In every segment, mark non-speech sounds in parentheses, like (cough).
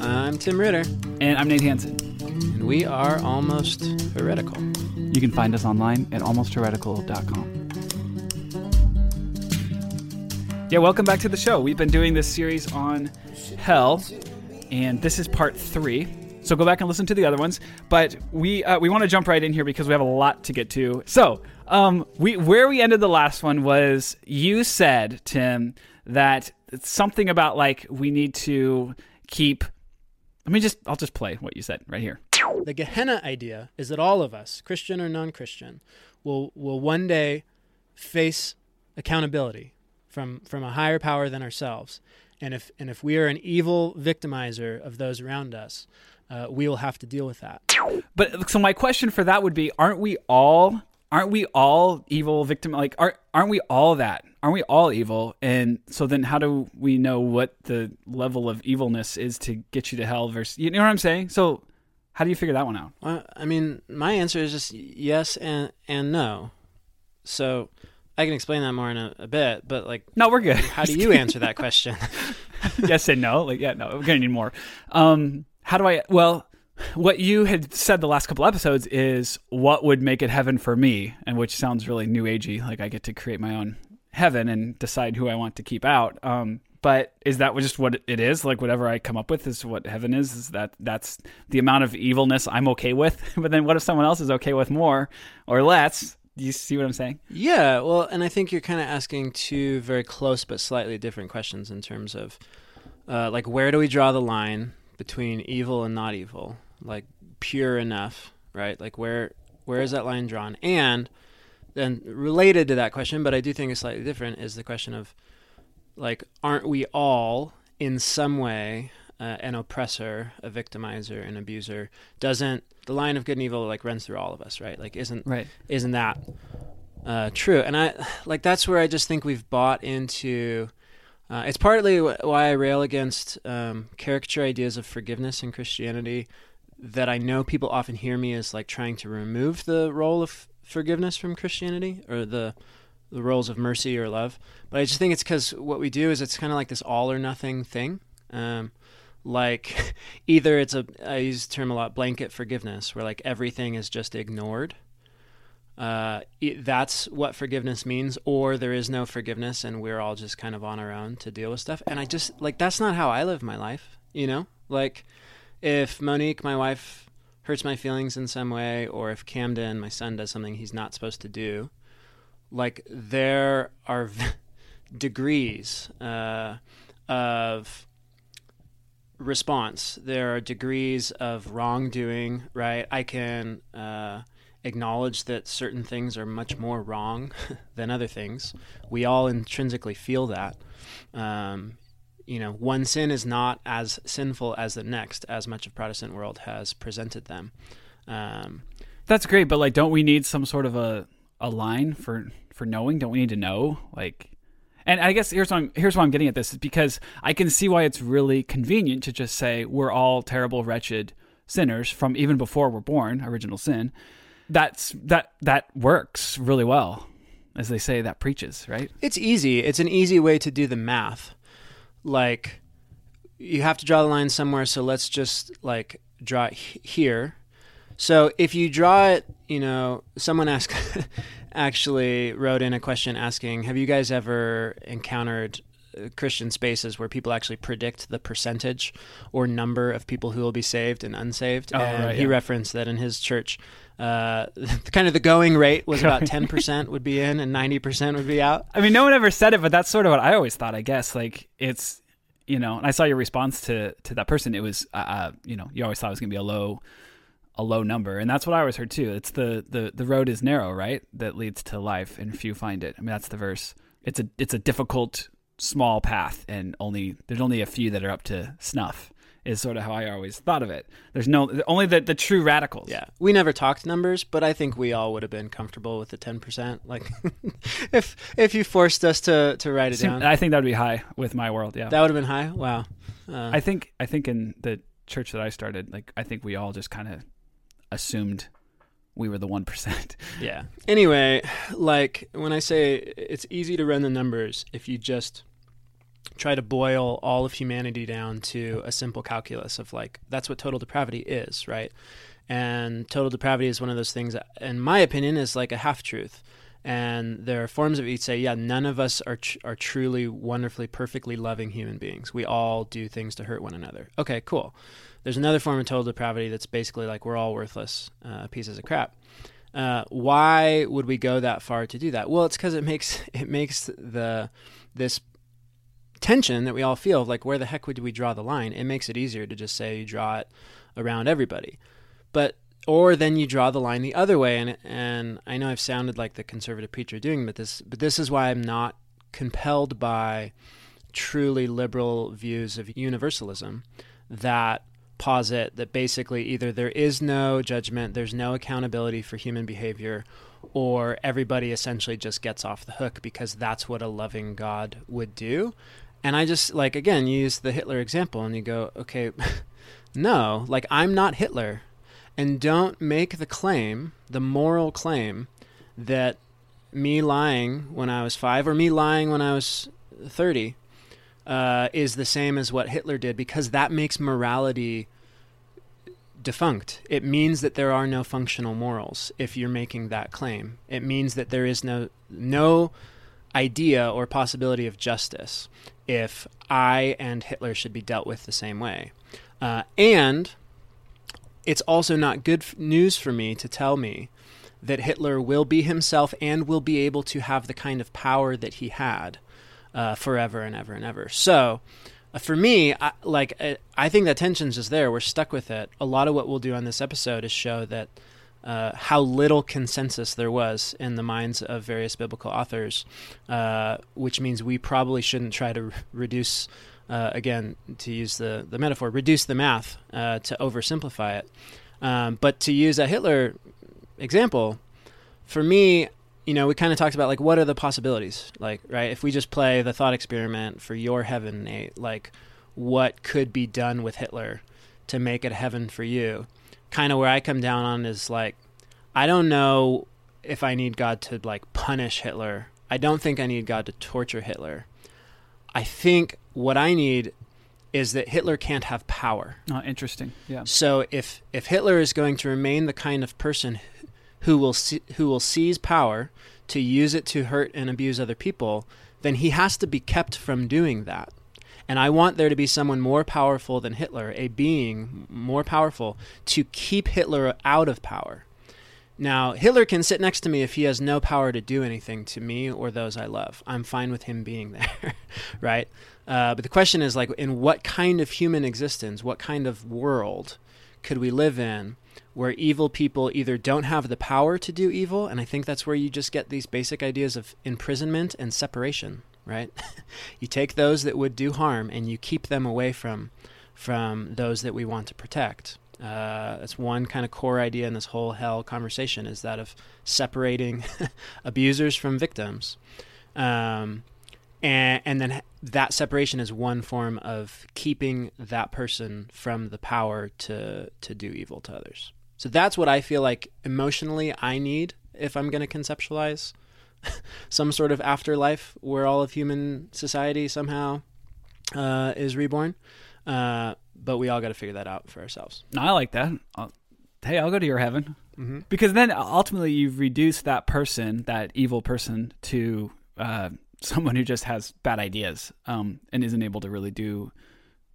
I'm Tim Ritter, And I'm Nate Hansen. and we are almost heretical. You can find us online at almostheretical.com. Yeah, welcome back to the show. We've been doing this series on hell, and this is part three. So go back and listen to the other ones. But we uh, we want to jump right in here because we have a lot to get to. So um, we where we ended the last one was you said Tim that it's something about like we need to keep. Let me just I'll just play what you said right here. The Gehenna idea is that all of us, Christian or non-Christian, will will one day face accountability from from a higher power than ourselves. And if and if we are an evil victimizer of those around us, uh, we will have to deal with that. But so my question for that would be: Aren't we all? Aren't we all evil victim? Like, aren't aren't we all that? Aren't we all evil? And so then, how do we know what the level of evilness is to get you to hell? Versus, you know what I'm saying? So, how do you figure that one out? Well, I mean, my answer is just yes and and no. So I can explain that more in a, a bit, but like, No, we're good. how do (laughs) you answer that question? (laughs) yes and no. Like, yeah, no, we're gonna need more. Um, how do I? Well, what you had said the last couple episodes is what would make it heaven for me, and which sounds really new agey. Like I get to create my own heaven and decide who I want to keep out. Um, but is that just what it is? Like whatever I come up with is what heaven is. Is that that's the amount of evilness I'm okay with? (laughs) but then what if someone else is okay with more or less? Do you see what I'm saying? Yeah, well, and I think you're kind of asking two very close but slightly different questions in terms of, uh, like, where do we draw the line between evil and not evil? Like, pure enough, right? Like, where where is that line drawn? And then related to that question, but I do think it's slightly different, is the question of, like, aren't we all in some way uh, an oppressor, a victimizer, an abuser? Doesn't the line of good and evil like runs through all of us, right? Like, isn't Right. isn't that uh, true? And I like that's where I just think we've bought into. Uh, it's partly wh- why I rail against um, caricature ideas of forgiveness in Christianity. That I know people often hear me as like trying to remove the role of forgiveness from Christianity or the the roles of mercy or love. But I just think it's because what we do is it's kind of like this all or nothing thing. Um, like (laughs) either it's a I use the term a lot blanket forgiveness where like everything is just ignored uh, it, that's what forgiveness means, or there is no forgiveness and we're all just kind of on our own to deal with stuff. And I just like that's not how I live my life, you know? Like if Monique, my wife, hurts my feelings in some way, or if Camden, my son, does something he's not supposed to do, like there are (laughs) degrees uh, of response. There are degrees of wrongdoing, right? I can uh, acknowledge that certain things are much more wrong (laughs) than other things. We all intrinsically feel that. Um, you know, one sin is not as sinful as the next, as much of Protestant world has presented them. Um, That's great, but like, don't we need some sort of a a line for for knowing? Don't we need to know? Like, and I guess here's why I'm, here's why I'm getting at this is because I can see why it's really convenient to just say we're all terrible, wretched sinners from even before we're born, original sin. That's that that works really well, as they say. That preaches, right? It's easy. It's an easy way to do the math. Like, you have to draw the line somewhere, so let's just like draw it here. So if you draw it, you know, someone asked, (laughs) actually wrote in a question asking, "Have you guys ever encountered uh, Christian spaces where people actually predict the percentage or number of people who will be saved and unsaved?" Oh, and right, he yeah. referenced that in his church, uh, (laughs) kind of the going rate was about ten percent would be in and ninety percent would be out. I mean, no one ever said it, but that's sort of what I always thought. I guess like it's you know, and I saw your response to to that person. It was uh, uh you know, you always thought it was gonna be a low a low number, and that's what I always heard too. It's the the the road is narrow, right? That leads to life, and few find it. I mean, that's the verse. It's a it's a difficult small path, and only there's only a few that are up to snuff. Is sort of how I always thought of it. There's no only the the true radicals. Yeah, we never talked numbers, but I think we all would have been comfortable with the ten percent. Like, (laughs) if if you forced us to to write it Seem- down, I think that would be high with my world. Yeah. that would have been high. Wow. Uh, I think I think in the church that I started, like I think we all just kind of assumed we were the one percent. yeah. Anyway, like when I say it's easy to run the numbers if you just try to boil all of humanity down to a simple calculus of like that's what total depravity is, right? And total depravity is one of those things, that, in my opinion, is like a half truth. And there are forms of it say, yeah, none of us are tr- are truly wonderfully, perfectly loving human beings. We all do things to hurt one another. Okay, cool. There's another form of total depravity that's basically like we're all worthless uh, pieces of crap. Uh, why would we go that far to do that? Well, it's because it makes (laughs) it makes the this tension that we all feel like where the heck would we draw the line? It makes it easier to just say you draw it around everybody, but or then you draw the line the other way. And and I know I've sounded like the conservative preacher doing, but this but this is why I'm not compelled by truly liberal views of universalism that posit that basically either there is no judgment, there's no accountability for human behavior, or everybody essentially just gets off the hook because that's what a loving God would do. And I just like again use the Hitler example and you go, okay, (laughs) no, like I'm not Hitler. And don't make the claim, the moral claim that me lying when I was 5 or me lying when I was 30 uh, is the same as what Hitler did because that makes morality defunct. It means that there are no functional morals if you're making that claim. It means that there is no no idea or possibility of justice if I and Hitler should be dealt with the same way. Uh, and it's also not good f- news for me to tell me that Hitler will be himself and will be able to have the kind of power that he had uh, forever and ever and ever. So, uh, for me, I, like I, I think that tension's just there. We're stuck with it. A lot of what we'll do on this episode is show that uh, how little consensus there was in the minds of various biblical authors, uh, which means we probably shouldn't try to re- (laughs) reduce. Uh, again, to use the, the metaphor, reduce the math uh, to oversimplify it. Um, but to use a Hitler example, for me, you know, we kind of talked about like what are the possibilities, like right? If we just play the thought experiment for your heaven, Nate, like what could be done with Hitler to make it heaven for you? Kind of where I come down on is like, I don't know if I need God to like punish Hitler. I don't think I need God to torture Hitler. I think what I need is that Hitler can't have power. Oh, interesting. Yeah. So if if Hitler is going to remain the kind of person who will se- who will seize power to use it to hurt and abuse other people, then he has to be kept from doing that. And I want there to be someone more powerful than Hitler, a being more powerful, to keep Hitler out of power. Now, Hitler can sit next to me if he has no power to do anything to me or those I love. I'm fine with him being (laughs) there, right? Uh, but the question is, like, in what kind of human existence, what kind of world could we live in where evil people either don't have the power to do evil, and I think that's where you just get these basic ideas of imprisonment and separation, right? (laughs) you take those that would do harm and you keep them away from from those that we want to protect. Uh, that's one kind of core idea in this whole hell conversation is that of separating (laughs) abusers from victims. Um, and, and then that separation is one form of keeping that person from the power to, to do evil to others. So that's what I feel like emotionally I need if I'm going to conceptualize (laughs) some sort of afterlife where all of human society somehow uh, is reborn. Uh, but we all got to figure that out for ourselves. No, I like that. I'll, hey, I'll go to your heaven Mm-hmm. because then ultimately you've reduced that person, that evil person, to uh, (laughs) someone who just has bad ideas um, and isn't able to really do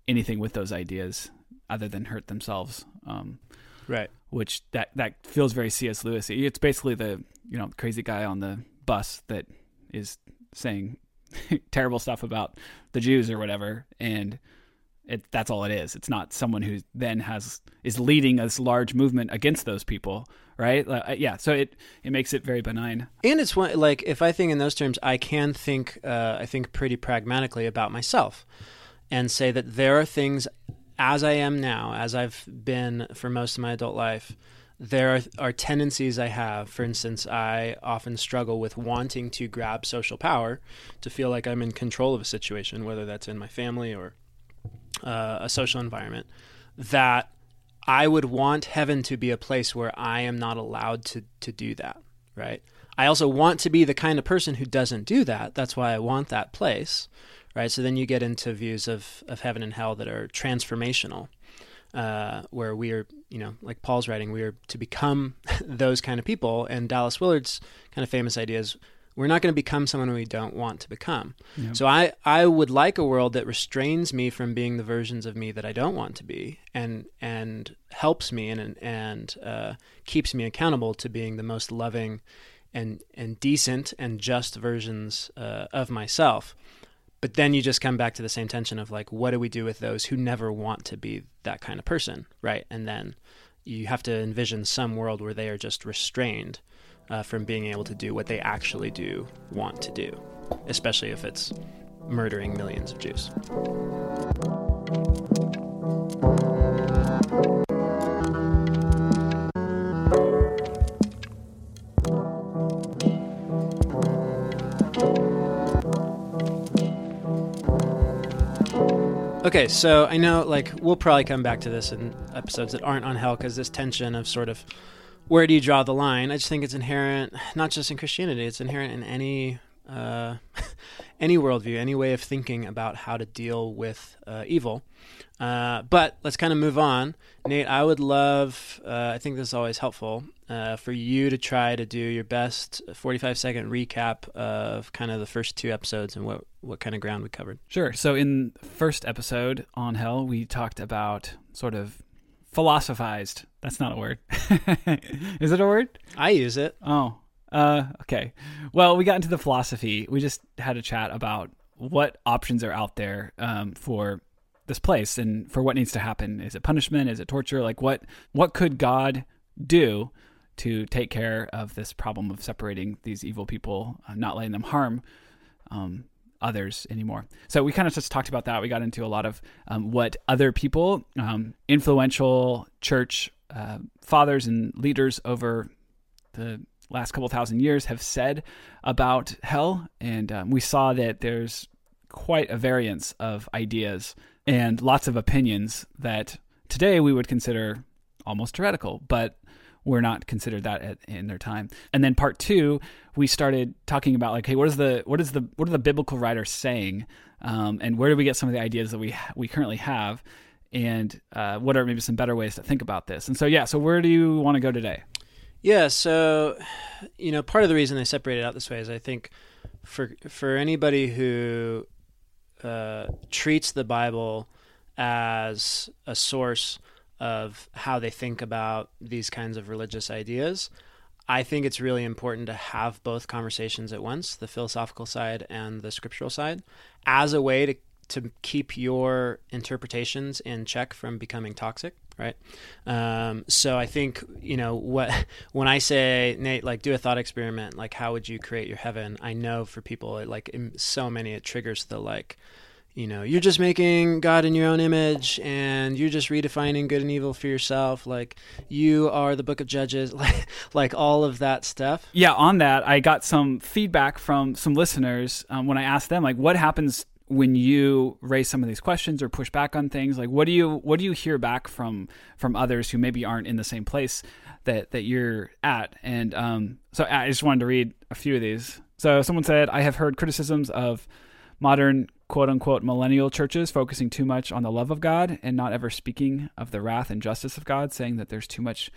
anything with those ideas other than hurt themselves. Um, Right. which that that feels very C.S. Lewis. It's basically the you know crazy guy on the bus that is saying (laughs) terrible stuff about the Jews or whatever, and it that's all it is. It's not someone who then has is leading this large movement against those people, right? Yeah, so it it makes it very benign. And it's one like if I think in those terms, I can think uh, I think pretty pragmatically about myself, and say that there are things as I am now, as I've been for most of my adult life. There are, are tendencies I have. For instance, I often struggle with wanting to grab social power, to feel like I'm in control of a situation, whether that's in my family or uh, a social environment. That I would want heaven to be a place where I am not allowed to to do that, right? I also want to be the kind of person who doesn't do that. That's why I want that place, right? So then you get into views of, of heaven and hell that are transformational, uh, where we are, you know, like Paul's writing, we are to become (laughs) those kind of people. And Dallas Willard's kind of famous idea is we're not going to become someone we don't want to become. Yeah. So I, I would like a world that restrains me from being the versions of me that I don't want to be, and and helps me and and uh, keeps me accountable to being the most loving, and and decent and just versions uh, of myself. But then you just come back to the same tension of like, what do we do with those who never want to be that kind of person, right? And then you have to envision some world where they are just restrained uh, from being able to do what they actually do want to do, especially if it's murdering millions of Jews. Okay, so I know like we'll probably come back to this in episodes that aren't on hell because this tension of sort of where do you draw the line? I just think it's inherent, not just in Christianity, it's inherent in any uh, (laughs) any worldview, any way of thinking about how to deal with uh, evil. Uh, but let's kind of move on. Nate, I would love, uh, I think this is always helpful, uh, for you to try to do your best 45 second recap of kind of the first two episodes and what, what kind of ground we covered. Sure. So in first episode on hell, we talked about sort of philosophized. That's not a word. (laughs) Is it a word? I use it. Oh, uh, okay. Well, we got into the philosophy. We just had a chat about what options are out there um, for this place and for what needs to happen. Is it punishment? Is it torture? Like what what could God do to take care of this problem of separating these evil people, uh, not letting them harm um, others anymore. So we kind of just talked about that. We got into a lot of um, what other people, um, influential church uh, fathers and leaders over the last couple thousand years have said about hell, and um, we saw that there's quite a variance of ideas and lots of opinions that today we would consider almost heretical, but were not considered that at, in their time. And then part two, we started talking about like, hey, what is the what is the what are the biblical writers saying, um, and where do we get some of the ideas that we we currently have, and uh, what are maybe some better ways to think about this? And so yeah, so where do you want to go today? Yeah, so you know, part of the reason they separated out this way is I think for for anybody who uh, treats the Bible as a source of how they think about these kinds of religious ideas, I think it's really important to have both conversations at once, the philosophical side and the scriptural side, as a way to to keep your interpretations in check from becoming toxic right? Um, so i think you know what (laughs) when i say nate like do a thought experiment like how would you create your heaven? I know for people like so many it triggers the like you know you're just making god in your own image and you're just redefining good and evil for yourself. Like you are the book of judges (laughs) like like all of that stuff. Yeah, on that, I got some feedback from some listeners um, when I asked them, like, what happens when you raise some of these questions or push back on things? Like, what do you what do you hear back from from others who maybe aren't in the same place that that you're at? And um, so I just wanted to read a few of these. So someone said, I have heard criticisms of modern quote unquote millennial churches focusing too much on the love of God and not ever speaking of the wrath and justice of God, saying that there's too much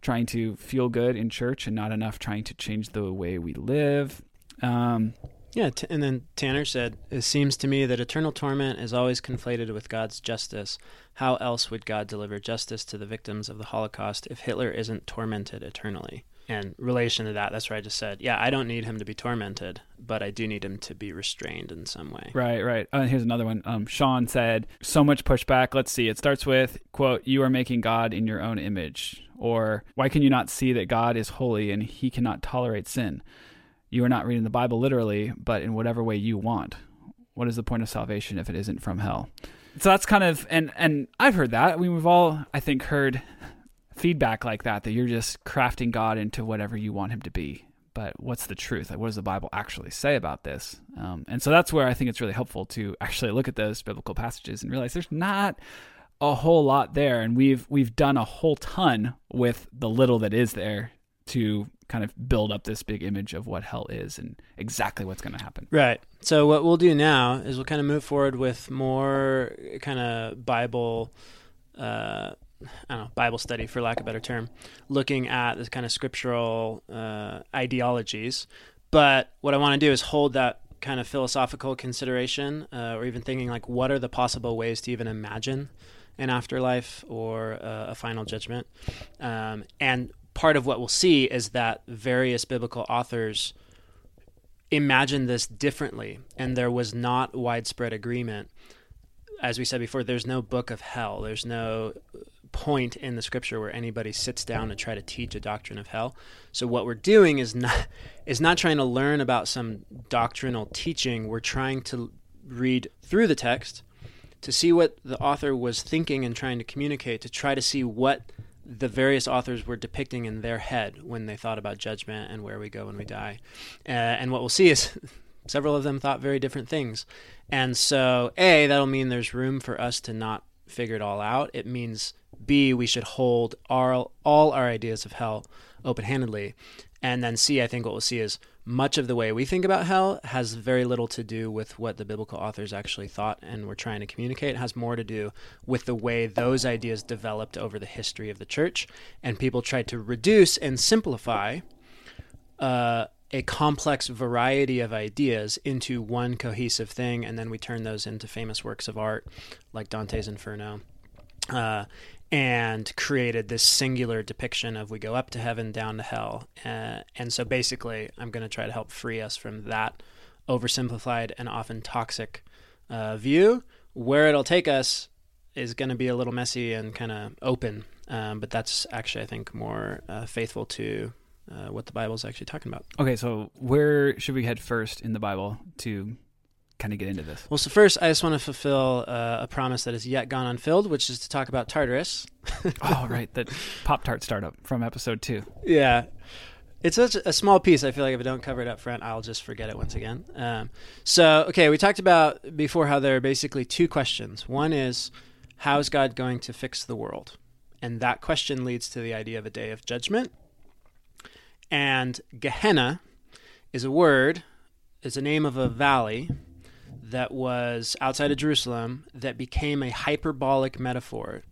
trying to feel good in church and not enough trying to change the way we live. Um, Yeah, t- and then Tanner said, It seems to me that eternal torment is always conflated with God's justice. How else would God deliver justice to the victims of the Holocaust if Hitler isn't tormented eternally? And relation to that, that's where I just said, Yeah, I don't need him to be tormented, but I do need him to be restrained in some way. Right, right. Uh, here's another one. Um, Sean said, "So much pushback. Let's see. It starts with quote: You are making God in your own image, or why can you not see that God is holy and He cannot tolerate sin? You are not reading the Bible literally, but in whatever way you want. What is the point of salvation if it isn't from hell?" So that's kind of and and I've heard that. I mean, we've all I think heard feedback like that that you're just crafting God into whatever you want Him to be but what's the truth? Like, what does the Bible actually say about this? Um, and so that's where I think it's really helpful to actually look at those biblical passages and realize there's not a whole lot there, and we've we've done a whole ton with the little that is there to kind of build up this big image of what hell is and exactly what's going to happen. Right. So what we'll do now is we'll kind of move forward with more kind of Bible, uh, I don't know, Bible study for lack of a better term, looking at this kind of scriptural uh, ideologies. But what I want to do is hold that kind of philosophical consideration, uh, or even thinking like, what are the possible ways to even imagine an afterlife or uh, a final judgment? Um, and part of what we'll see is that various biblical authors imagined this differently, and there was not widespread agreement. As we said before, there's no book of hell. There's no point in the scripture where anybody sits down to try to teach a doctrine of hell. So what we're doing is not is not trying to learn about some doctrinal teaching. We're trying to read through the text to see what the author was thinking and trying to communicate to try to see what the various authors were depicting in their head when they thought about judgment and where we go when we die. Uh, and what we'll see is (laughs) several of them thought very different things. And so, A, that'll mean there's room for us to not figure it all out. It means B, we should hold our, all our ideas of hell open handedly. And then C, I think what we'll see is much of the way we think about hell has very little to do with what the biblical authors actually thought and were trying to communicate. It has more to do with the way those ideas developed over the history of the church. And people tried to reduce and simplify uh, a complex variety of ideas into one cohesive thing. And then we turn those into famous works of art like Dante's Inferno. Uh, and created this singular depiction of we go up to heaven, down to hell. Uh, and so basically, I'm going to try to help free us from that oversimplified and often toxic uh, view. Where it'll take us is going to be a little messy and kind of open, um, but that's actually, I think, more uh, faithful to uh, what the Bible is actually talking about. Okay, so where should we head first in the Bible to kind of get into this? Well, so first, I just want to fulfill uh, a promise that has yet gone unfilled, which is to talk about Tartarus. (laughs) oh, right, that Pop Tart startup from episode two. Yeah, it's such a small piece. I feel like if I don't cover it up front, I'll just forget it once again. Um, so, okay, we talked about before how there are basically two questions. One is, how is God going to fix the world? And that question leads to the idea of a day of judgment. And Gehenna is a word, is a name of a valley that was outside of Jerusalem that became a hyperbolic metaphor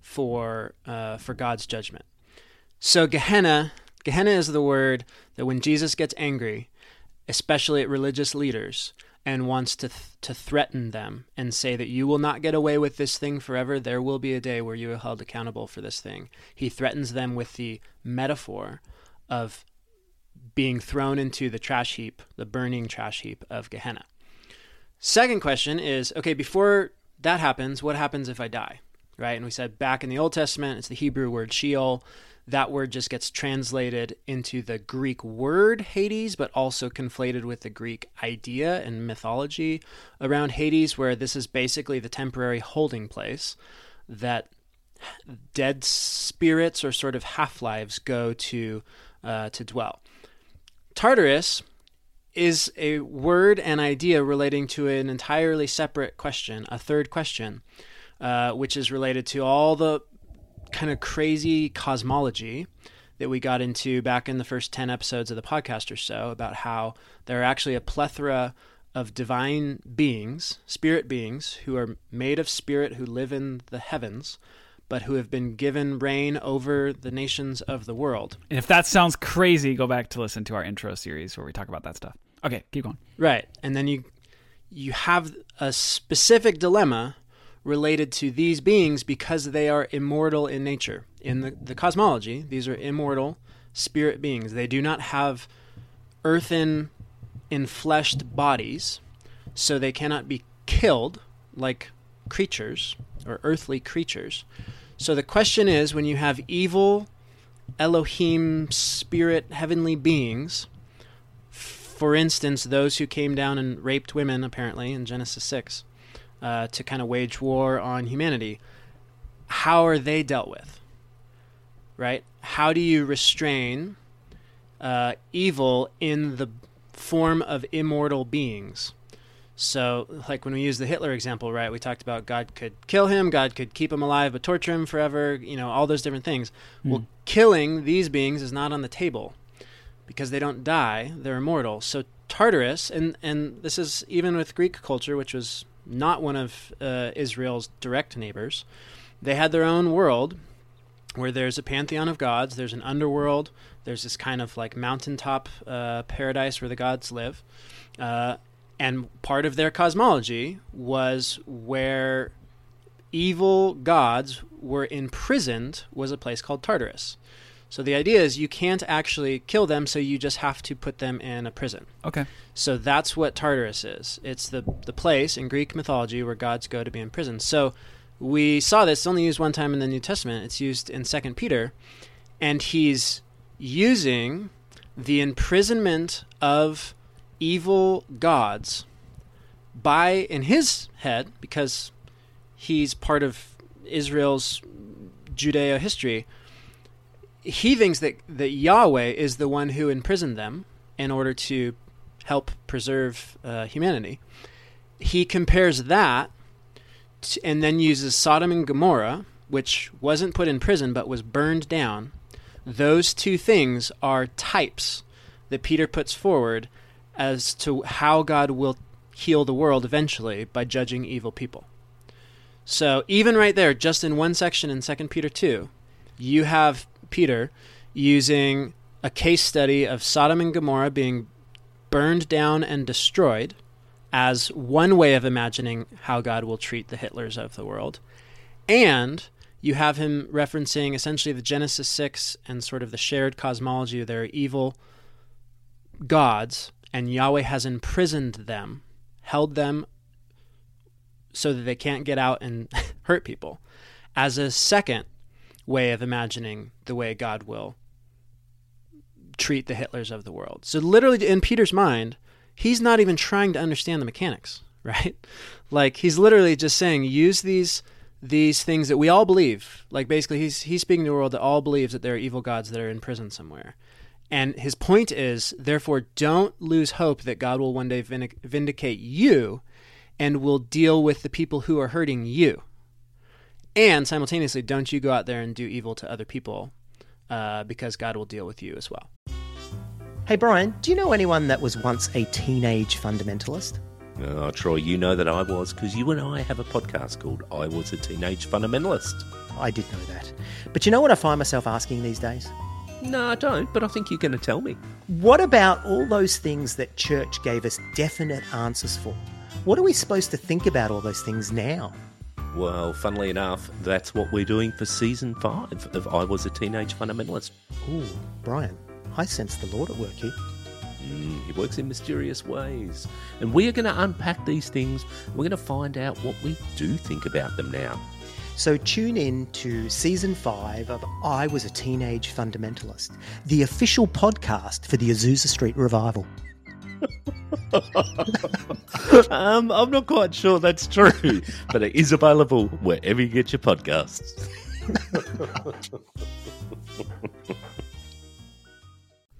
for uh, for God's judgment. So Gehenna, Gehenna is the word that when Jesus gets angry, especially at religious leaders, and wants to th- to threaten them and say that you will not get away with this thing forever. There will be a day where you are held accountable for this thing. He threatens them with the metaphor of being thrown into the trash heap, the burning trash heap of Gehenna. Second question is okay, before that happens, what happens if I die? Right? And we said back in the Old Testament, it's the Hebrew word Sheol. That word just gets translated into the Greek word Hades, but also conflated with the Greek idea and mythology around Hades, where this is basically the temporary holding place that dead spirits or sort of half lives go to uh, to dwell. Tartarus is a word and idea relating to an entirely separate question, a third question, uh, which is related to all the kind of crazy cosmology that we got into back in the first 10 episodes of the podcast or so about how there are actually a plethora of divine beings, spirit beings, who are made of spirit, who live in the heavens, but who have been given reign over the nations of the world. And if that sounds crazy, go back to listen to our intro series where we talk about that stuff. Okay, keep going. Right. And then you you have a specific dilemma related to these beings because they are immortal in nature. In the, the cosmology, these are immortal spirit beings. They do not have earthen enfleshed bodies, so they cannot be killed like creatures or earthly creatures. So the question is when you have evil Elohim spirit heavenly beings for instance, those who came down and raped women, apparently, in Genesis 6, uh, to kind of wage war on humanity, how are they dealt with? Right? How do you restrain uh, evil in the form of immortal beings? So, like when we use the Hitler example, right? We talked about God could kill him, God could keep him alive but torture him forever, you know, all those different things. Mm. Well, killing these beings is not on the table because they don't die, they're immortal. So, Tartarus, and, and this is even with Greek culture, which was not one of uh, Israel's direct neighbors, they had their own world where there's a pantheon of gods, there's an underworld, there's this kind of like mountaintop uh, paradise where the gods live. Uh, and part of their cosmology was where evil gods were imprisoned was a place called Tartarus. So the idea is you can't actually kill them, so you just have to put them in a prison. Okay. So that's what Tartarus is. It's the the place in Greek mythology where gods go to be imprisoned. So we saw this only used one time in the New Testament. It's used in Second Peter, and he's using the imprisonment of evil gods by in his head because he's part of Israel's Judeo history. He thinks that, that Yahweh is the one who imprisoned them in order to help preserve uh, humanity. He compares that to, and then uses Sodom and Gomorrah, which wasn't put in prison but was burned down. Those two things are types that Peter puts forward as to how God will heal the world eventually by judging evil people. So even right there, just in one section in 2 Peter 2, you have Peter using a case study of Sodom and Gomorrah being burned down and destroyed as one way of imagining how God will treat the Hitlers of the world. And you have him referencing essentially the Genesis 6 and sort of the shared cosmology of their evil gods, and Yahweh has imprisoned them, held them so that they can't get out and (laughs) hurt people, as a second way of imagining the way God will treat the Hitlers of the world. So, literally, in Peter's mind, he's not even trying to understand the mechanics, (laughs) right? Like, he's literally just saying, use these these things that we all believe. Like, basically, he's he's speaking to a world that all believes that there are evil gods that are in prison somewhere. And his point is, therefore, don't lose hope that God will one day vindic- vindicate you and will deal with the people who are hurting you. And simultaneously, don't you go out there and do evil to other people uh, because God will deal with you as well. Hey Brian, do you know anyone that was once a teenage fundamentalist? Oh, Troy, you know that I was because you and I have a podcast called I Was a Teenage Fundamentalist. I did know that. But you know what I find myself asking these days? No, I don't, but I think you're going to tell me. What about all those things that church gave us definite answers for? What are we supposed to think about all those things now? Well, funnily enough, that's what we're doing for season five of I Was a Teenage Fundamentalist. Ooh, Brian, I sense the Lord at work here. Mm, he works in mysterious ways. And we are going to unpack these things. We're going to find out what we do think about them now. So tune in to season five of I Was a Teenage Fundamentalist, the official podcast for the Azusa Street Revival. Um, I'm not quite sure that's true, but it is available wherever you get your podcasts. (laughs)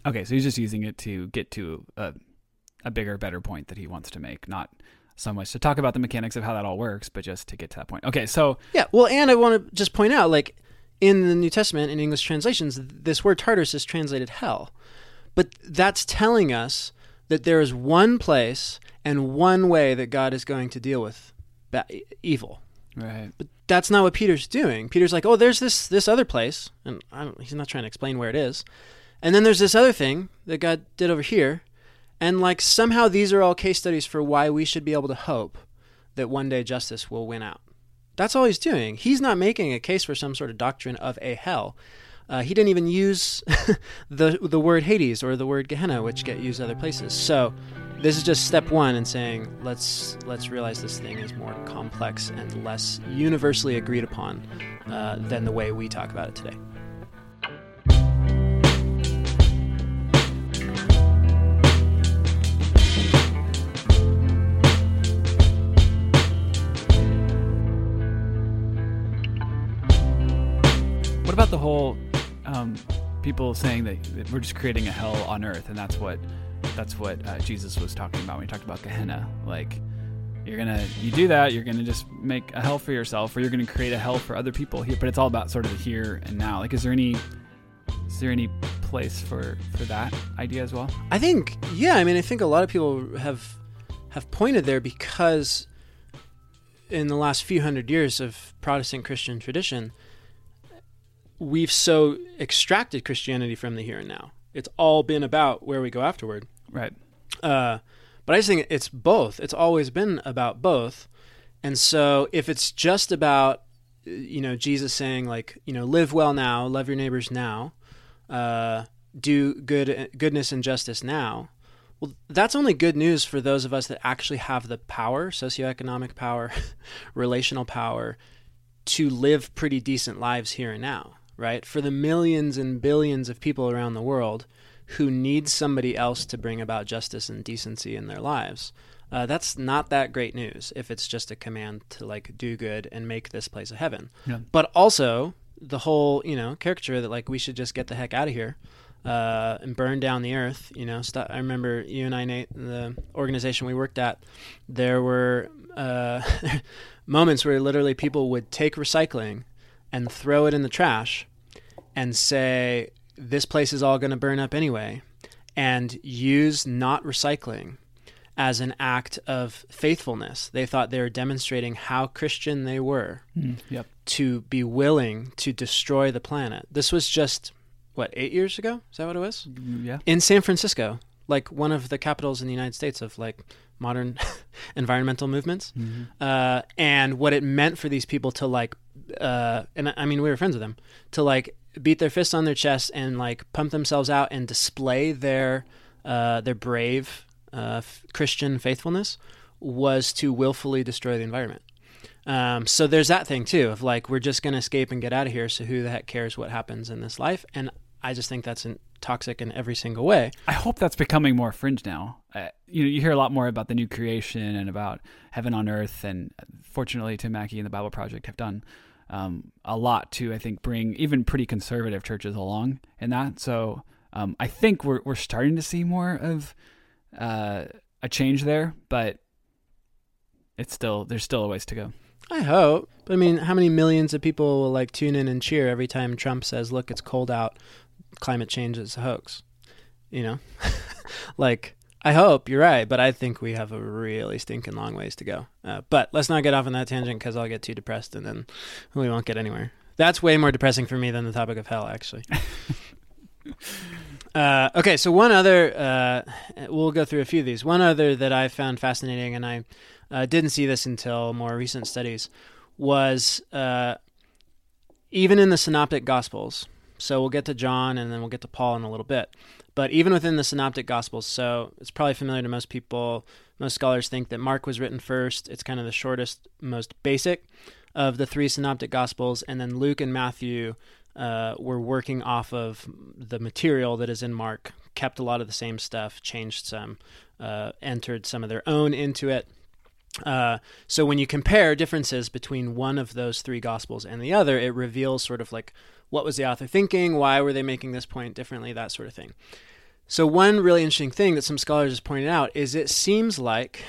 Okay, so he's just using it to get to a, a bigger, better point that he wants to make, not so much to talk about the mechanics of how that all works, but just to get to that point. Okay, so Yeah, well, and I want to just point out, like in the New Testament in English translations, this word Tartarus is translated hell, but that's telling us that there is one place and one way that God is going to deal with ba- evil. right, But that's not what Peter's doing. Peter's like, oh, there's this this other place, and I don't, he's not trying to explain where it is. And then there's this other thing that God did over here, and like somehow these are all case studies for why we should be able to hope that one day justice will win out. That's all he's doing. He's not making a case for some sort of doctrine of a hell. Uh, he didn't even use (laughs) the the word Hades or the word Gehenna, which get used other places. So this is just step one in saying let's let's realize this thing is more complex and less universally agreed upon uh, than the way we talk about it today. What about the whole um, people saying that, we're just creating a hell on earth, and that's what that's what uh, Jesus was talking about when he talked about Gehenna. Like you're gonna you do that, you're gonna just make a hell for yourself, or you're gonna create a hell for other people. Here, but it's all about sort of the here and now. Like, is there any is there any place for for that idea as well? I think yeah. I mean, I think a lot of people have have pointed there because in the last few hundred years of Protestant Christian tradition, we've so extracted Christianity from the here and now. It's all been about where we go afterward. Right. Uh, but I just think it's both. It's always been about both. And so if it's just about, you know, Jesus saying like, you know, live well now, love your neighbors now, uh, do good goodness and justice now. Well, that's only good news for those of us that actually have the power, socioeconomic power, (laughs) relational power, to live pretty decent lives here and now, right? For the millions and billions of people around the world who need somebody else to bring about justice and decency in their lives. Uh, that's not that great news if it's just a command to like do good and make this place a heaven. Yeah. But also the whole you know caricature that like we should just get the heck out of here uh, and burn down the earth. You know, st- I remember you and I, Nate, the organization we worked at, there were uh, (laughs) moments where literally people would take recycling and throw it in the trash and say, this place is all going to burn up anyway, and use not recycling as an act of faithfulness. They thought they were demonstrating how Christian they were Mm, yep. to be willing to destroy the planet. This was just, what, eight years ago? Is that what it was? Yeah. In San Francisco, like one of the capitals in the United States of like modern (laughs) environmental movements. Uh, and what it meant for these people to like, uh, and I- mean, we were friends with them, to like beat their fists on their chest and like pump themselves out and display their, uh, their brave uh, f- Christian faithfulness was to willfully destroy the environment. Um, so there's that thing too of like we're just going to escape and get out of here. So who the heck cares what happens in this life? And I just think that's in, toxic in every single way. I hope that's becoming more fringe now. Uh, you know, you hear a lot more about the new creation and about heaven on earth, and fortunately, Tim Mackie and the Bible Project have done um, a lot to, I think, bring even pretty conservative churches along in that. So um, I think we're we're starting to see more of uh, a change there, but it's still there's still a ways to go. I hope. But I mean, how many millions of people will like tune in and cheer every time Trump says, "Look, it's cold out. Climate change is a hoax." You know, (laughs) like I hope you're right, but I think we have a really stinking long ways to go. Uh, but let's not get off on that tangent because I'll get too depressed and then we won't get anywhere. That's way more depressing for me than the topic of hell, actually. (laughs) Uh, okay, so one other, uh, we'll go through a few of these. One other that I found fascinating, and I uh, didn't see this until more recent studies, was uh, even in the Synoptic Gospels. So we'll get to John and then we'll get to Paul in a little bit. But even within the Synoptic Gospels, so it's probably familiar to most people. Most scholars think that Mark was written first. It's kind of the shortest, most basic of the three Synoptic Gospels. And then Luke and Matthew uh, were working off of the material that is in Mark, kept a lot of the same stuff, changed some, uh, entered some of their own into it. Uh, so when you compare differences between one of those three gospels and the other, it reveals sort of like what was the author thinking, why were they making this point differently, that sort of thing. So one really interesting thing that some scholars have pointed out is it seems like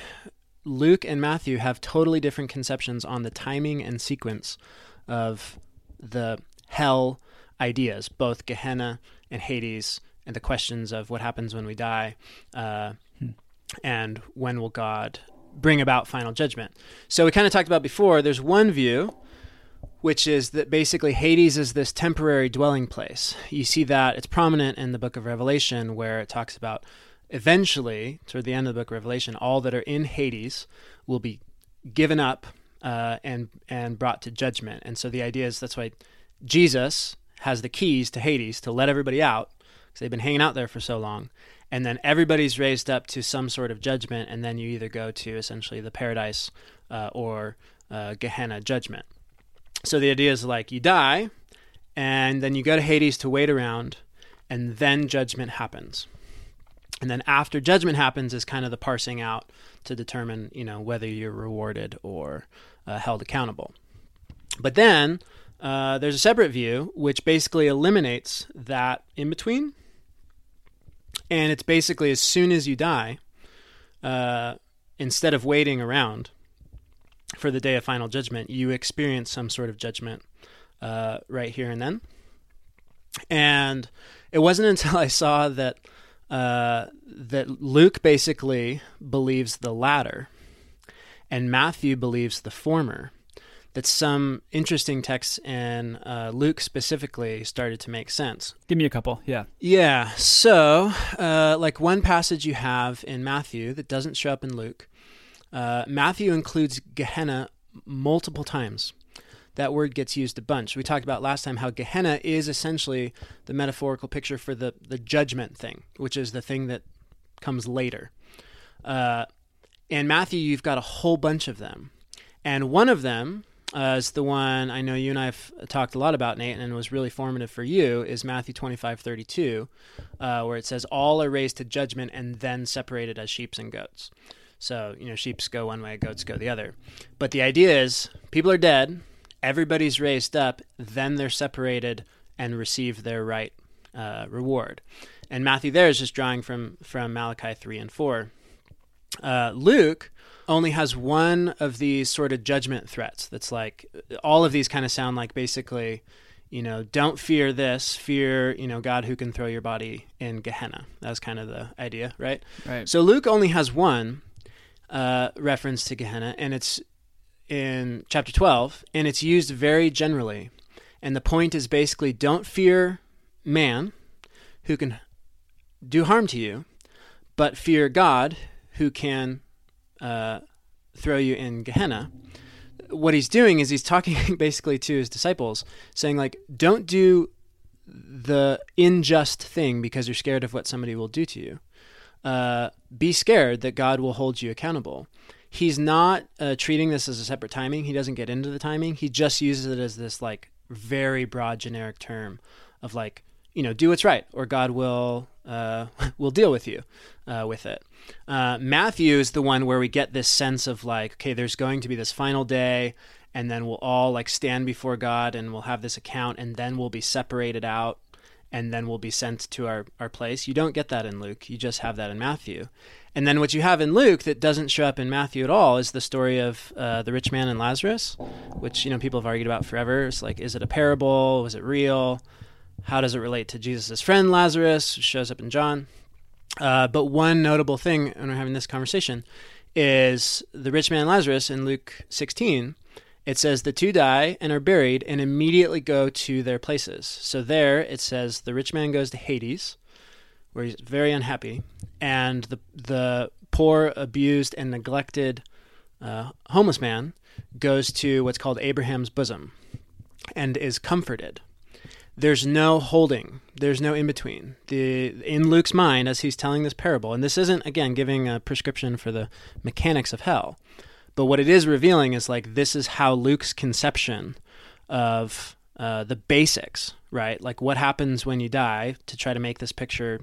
Luke and Matthew have totally different conceptions on the timing and sequence of the hell ideas, both Gehenna and Hades, and the questions of what happens when we die, uh, and when will God bring about final judgment. So we kind of talked about before. There's one view, which is that basically Hades is this temporary dwelling place. You see that it's prominent in the Book of Revelation, where it talks about eventually, toward the end of the Book of Revelation, all that are in Hades will be given up uh, and and brought to judgment. And so the idea is that's why Jesus has the keys to Hades to let everybody out because they've been hanging out there for so long. And then everybody's raised up to some sort of judgment, and then you either go to essentially the paradise uh, or uh, Gehenna judgment. So the idea is like you die, and then you go to Hades to wait around, and then judgment happens. And then after judgment happens is kind of the parsing out to determine, you know, whether you're rewarded or uh, held accountable. But then uh, there's a separate view which basically eliminates that in between. And it's basically as soon as you die, uh, instead of waiting around for the day of final judgment, you experience some sort of judgment uh, right here and then. And it wasn't (laughs) until I saw that uh, that Luke basically believes the latter, and Matthew believes the former. That some interesting texts in uh, Luke specifically started to make sense. Give me a couple. Yeah. Yeah. So, uh, like one passage you have in Matthew that doesn't show up in Luke. Uh, Matthew includes Gehenna multiple times. That word gets used a bunch. We talked about last time how Gehenna is essentially the metaphorical picture for the, the judgment thing, which is the thing that comes later. Uh, in Matthew, you've got a whole bunch of them. And one of them uh, is the one I know you and I have talked a lot about, Nate, and was really formative for you, is Matthew 25, 32, uh, where it says, All are raised to judgment and then separated as sheep and goats. So, you know, sheep go one way, goats go the other. But the idea is people are dead, everybody's raised up, then they're separated and receive their right uh, reward. And Matthew there is just drawing from, from Malachi 3 and 4. Uh, Luke only has one of these sort of judgment threats that's like all of these kind of sound like basically you know don't fear this fear you know god who can throw your body in gehenna. That's kind of the idea right? Right. so luke only has one uh, reference to gehenna and it's in chapter 12 and it's used very generally. And the point is basically don't fear man who can do harm to you but fear god who can uh, throw you in Gehenna. What he's doing is he's talking (laughs) basically to his disciples, saying like, don't do the unjust thing because you're scared of what somebody will do to you. Uh, be scared that God will hold you accountable. He's not uh, treating this as a separate timing. He doesn't get into the timing. He just uses it as this like very broad generic term of like you know do what's right or God will uh, (laughs) will deal with you uh, with it. Uh, Matthew is the one where we get this sense of like okay, there's going to be this final day, and then we'll all like stand before God and we'll have this account, and then we'll be separated out, and then we'll be sent to our our place. You don't get that in Luke. You just have that in Matthew. And then what you have in Luke that doesn't show up in Matthew at all is the story of uh, the rich man and Lazarus, which you know people have argued about forever. It's like, is it a parable? Was it real? How does it relate to Jesus' friend Lazarus? Shows up in John. Uh, but one notable thing when we're having this conversation is the rich man Lazarus in Luke 16. It says the two die and are buried and immediately go to their places. So there it says the rich man goes to Hades, where he's very unhappy, and the the poor, abused, and neglected uh, homeless man goes to what's called Abraham's bosom, and is comforted. There's no holding. There's no in between. The in Luke's mind, as he's telling this parable, and this isn't again giving a prescription for the mechanics of hell, but what it is revealing is like this is how Luke's conception of uh, the basics, right? Like what happens when you die to try to make this picture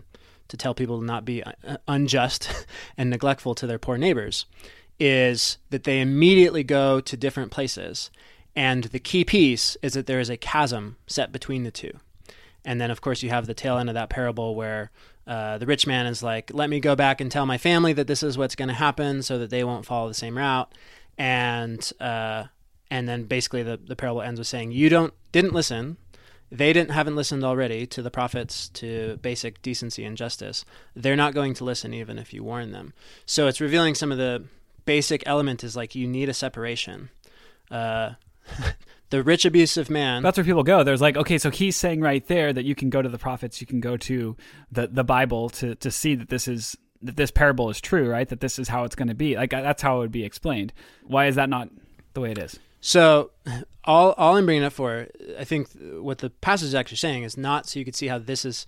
to tell people to not be uh, unjust (laughs) and neglectful to their poor neighbors is that they immediately go to different places. And the key piece is that there is a chasm set between the two. And then, of course, you have the tail end of that parable where uh, the rich man is like, let me go back and tell my family that this is what's going to happen so that they won't follow the same route. And, uh, and then basically the, the parable ends with saying, you don't, didn't listen. They didn't haven't listened already to the prophets to basic decency and justice. They're not going to listen even if you warn them. So it's revealing some of the basic element is like you need a separation. Uh, (laughs) the rich abusive man. That's where people go. There's like, okay, so he's saying right there that you can go to the prophets, you can go to the the Bible to to see that this is that this parable is true, right? That this is how it's going to be. Like uh, that's how it would be explained. Why is that not the way it is? So, all all I'm bringing up for, I think what the passage is actually saying is not so you could see how this is,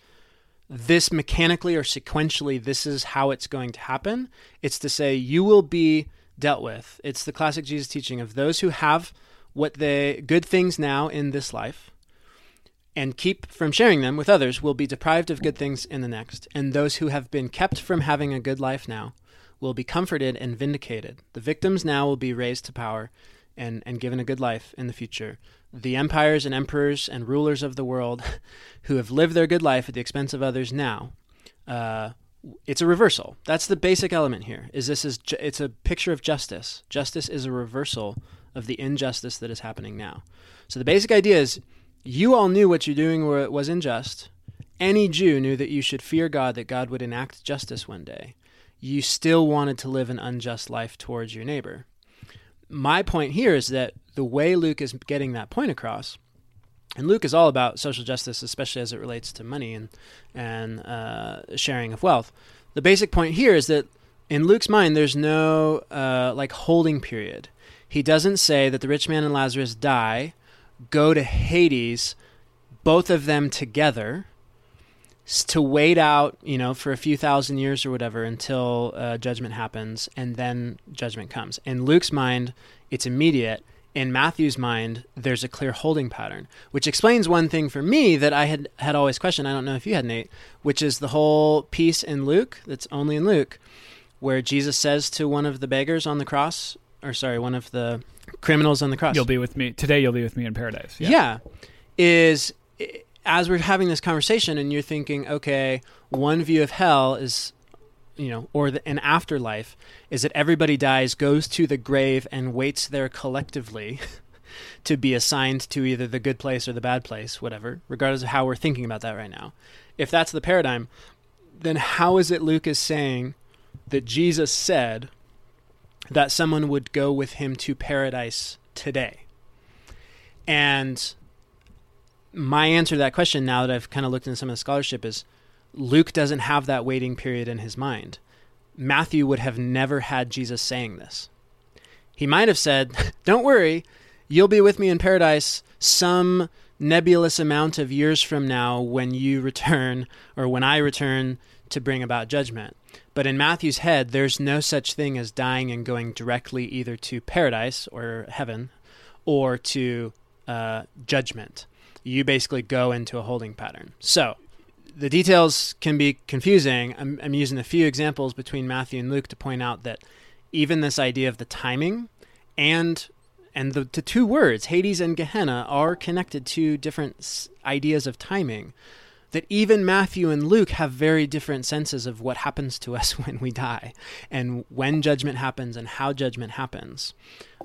this mechanically or sequentially, this is how it's going to happen. It's to say you will be dealt with. It's the classic Jesus teaching of those who have what they good things now in this life, and keep from sharing them with others will be deprived of good things in the next. And those who have been kept from having a good life now will be comforted and vindicated. The victims now will be raised to power and, and given a good life in the future. The empires and emperors and rulers of the world (laughs) who have lived their good life at the expense of others now, uh, it's a reversal. That's the basic element here. Is this is ju- it's a picture of justice. Justice is a reversal of the injustice that is happening now. So the basic idea is you all knew what you're doing was unjust. Any Jew knew that you should fear God, that God would enact justice one day. You still wanted to live an unjust life towards your neighbor. My point here is that the way Luke is getting that point across, and Luke is all about social justice, especially as it relates to money and and uh, sharing of wealth. The basic point here is that in Luke's mind, there's no uh, like holding period. He doesn't say that the rich man and Lazarus die, go to Hades, both of them together, to wait out, you know, for a few thousand years or whatever until uh, judgment happens, and then judgment comes. In Luke's mind, it's immediate. In Matthew's mind, there's a clear holding pattern, which explains one thing for me that I had had always questioned. I don't know if you had Nate, which is the whole piece in Luke that's only in Luke where Jesus says to one of the beggars on the cross, or sorry, one of the criminals on the cross, "You'll be with me today. You'll be with me in paradise." Yeah, yeah is as we're having this conversation, and you're thinking, okay, one view of hell is, you know, or the, an afterlife is that everybody dies, goes to the grave, and waits there collectively. (laughs) to be assigned to either the good place or the bad place, whatever, regardless of how we're thinking about that right now. If that's the paradigm, then how is it Luke is saying that Jesus said that someone would go with him to paradise today. And my answer to that question, now that I've kind of looked into some of the scholarship, is Luke doesn't have that waiting period in his mind. Matthew would have never had Jesus saying this. He might have said, (laughs) Don't worry, you'll be with me in paradise some nebulous amount of years from now when you return or when I return to bring about judgment. But in Matthew's head, there's no such thing as dying and going directly either to paradise or heaven or to uh, judgment. You basically go into a holding pattern. So the details can be confusing. I'm, I'm using a few examples between Matthew and Luke to point out that even this idea of the timing and and the, the two words Hades and Gehenna are connected to different ideas of timing that even Matthew and Luke have very different senses of what happens to us (laughs) when we die and when judgment happens and how judgment happens.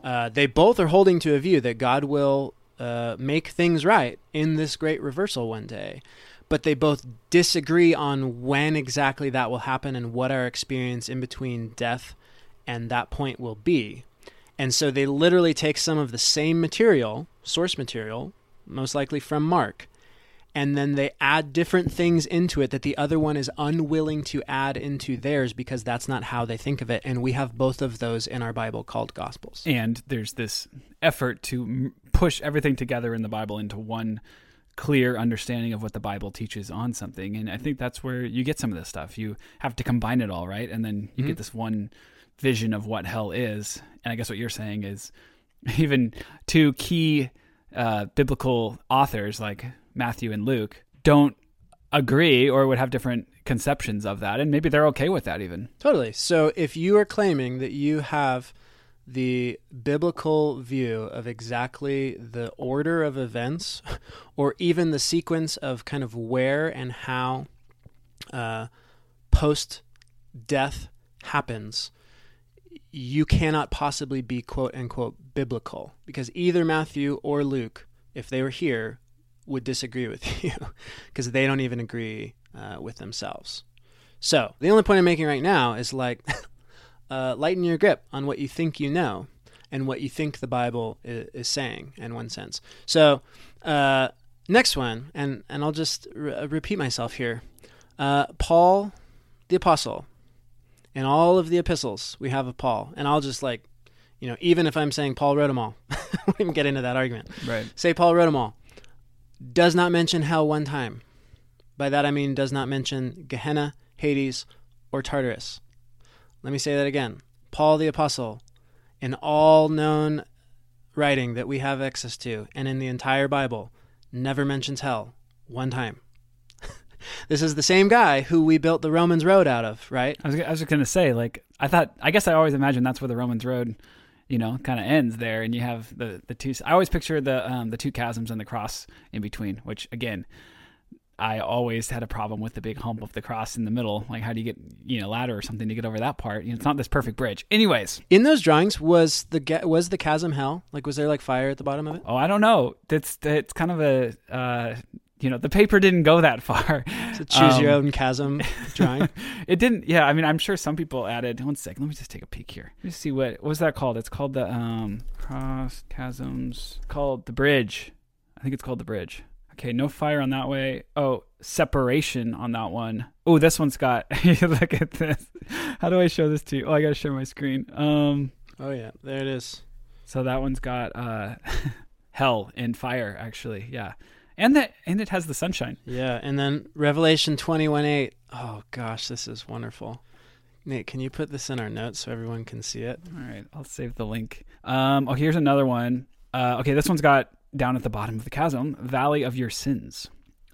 Uh, they both are holding to a view that God will uh, make things right in this great reversal one day. But they both disagree on when exactly that will happen and what our experience in between death and that point will be. And so they literally take some of the same material, source material, most likely from Mark, and then they add different things into it that the other one is unwilling to add into theirs because that's not how they think of it. And we have both of those in our bible called gospels. And there's this effort to push everything together in the bible into one clear understanding of what the bible teaches on something. And i think that's where you get some of this stuff. You have to combine it all right? And then you mm-hmm. get this one vision of what hell is. And i guess what you're saying is (laughs) even two key uh, biblical authors like Matthew and Luke don't agree or would have different conceptions of that and maybe they're okay with that even. Totally. So if you are claiming that you have the biblical view of exactly the order of events (laughs) or even the sequence of kind of where and how uh, post death happens you cannot possibly be quote unquote biblical because either matthew or luke if they were here would disagree with (laughs) you because they don't even agree uh, with themselves. So the only point I'm making right now is like (laughs) uh, lighten your grip on what you think you know and what you think the Bible is, is saying in one sense. So uh, next one, and and I'll just re- repeat myself here. Uh, Paul, the apostle, in all of the epistles we have of Paul, and I'll just like, you know, even if I'm saying Paul wrote them all, (laughs) we can get into that argument. Right. Say Paul wrote them all does not mention hell one time. By that I mean does not mention Gehenna, Hades, or Tartarus. Let me say that again. Paul the Apostle, in all known writing that we have access to, and in the entire Bible, never mentions hell one time. (laughs) this is the same guy who we built the Romans Road out of, right? I was, I was just going to say, like, I thought, I guess I always imagined that's where the Romans Road you know, kind of ends there, and you have the the two. I always picture the um, the two chasms and the cross in between, which again, I always had a problem with the big hump of the cross in the middle. Like, how do you get you know ladder or something to get over that part? You know, it's not this perfect bridge. Anyways, In those drawings, was the was the chasm hell? Like, was there like fire at the bottom of it? oh, I don't know. That's it's kind of a uh, you know the paper didn't go that far. To choose your Um, own chasm (laughs) drawing. It didn't. Yeah, I mean, I'm sure some people added. One second, let me just take a peek here. Let me see what what was that called. It's called the um cross chasms. Called the bridge. I think it's called the bridge. Okay, no fire on that way. Oh, separation on that one. Oh, this one's got. (laughs) look at this. How do I show this to you? Oh, I gotta share my screen. Um, Oh yeah, there it is. so that one's got uh, (laughs) hell and fire. Actually, yeah, and that and it has the sunshine. Yeah, and then Revelation twenty one eight. Oh gosh, this is wonderful. Nate, can you put this in our notes so everyone can see it? All right, I'll save the link. Um, oh, here's another one. Uh, okay, this one's got down at the bottom of the chasm, Valley of Your Sins.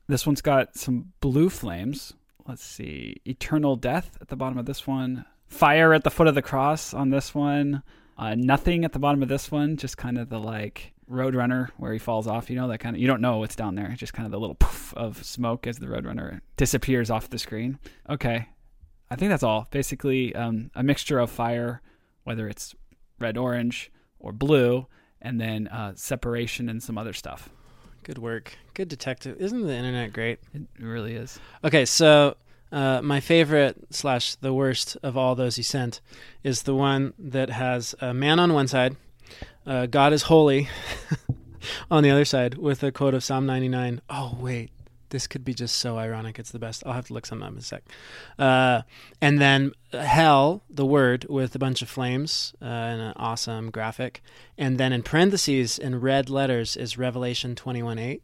This one's got some blue flames. Let's see, eternal death at the bottom of this one, fire at the foot of the cross on this one, uh, nothing at the bottom of this one, just kind of the like Roadrunner where he falls off. You know that kind of you don't know what's down there, just kind of the little poof of smoke as the Roadrunner disappears off the screen. Okay, I think that's all. Basically, um, a mixture of fire, whether it's red, orange, or blue, and then uh, separation and some other stuff. Good work. Good detective. Isn't the internet great? It really is. Okay, so uh, my favorite slash the worst of all those you sent is the one that has a man on one side, uh, God is holy (laughs) on the other side, with a quote of Psalm 99. Oh wait, this could be just so ironic. It's the best. I'll have to look some up in a sec. Uh, and then hell, the word with a bunch of flames uh, and an awesome graphic. And then in parentheses in red letters is Revelation 21 8.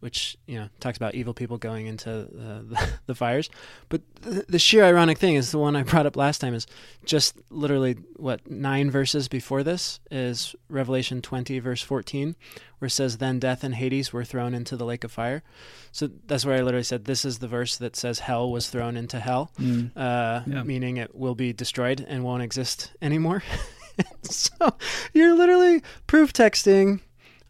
Which you know talks about evil people going into the, (laughs) the, fires. But the, the sheer ironic thing is the one I brought up last time is just literally what nine verses before this is Revelation 20 verse 14, where it says, "Then death and Hades were thrown into the lake of fire." So that's where I literally said this is the verse that says hell was thrown into hell, Mm. uh, Yeah. meaning it will be destroyed and won't exist anymore. (laughs) so you're literally proof texting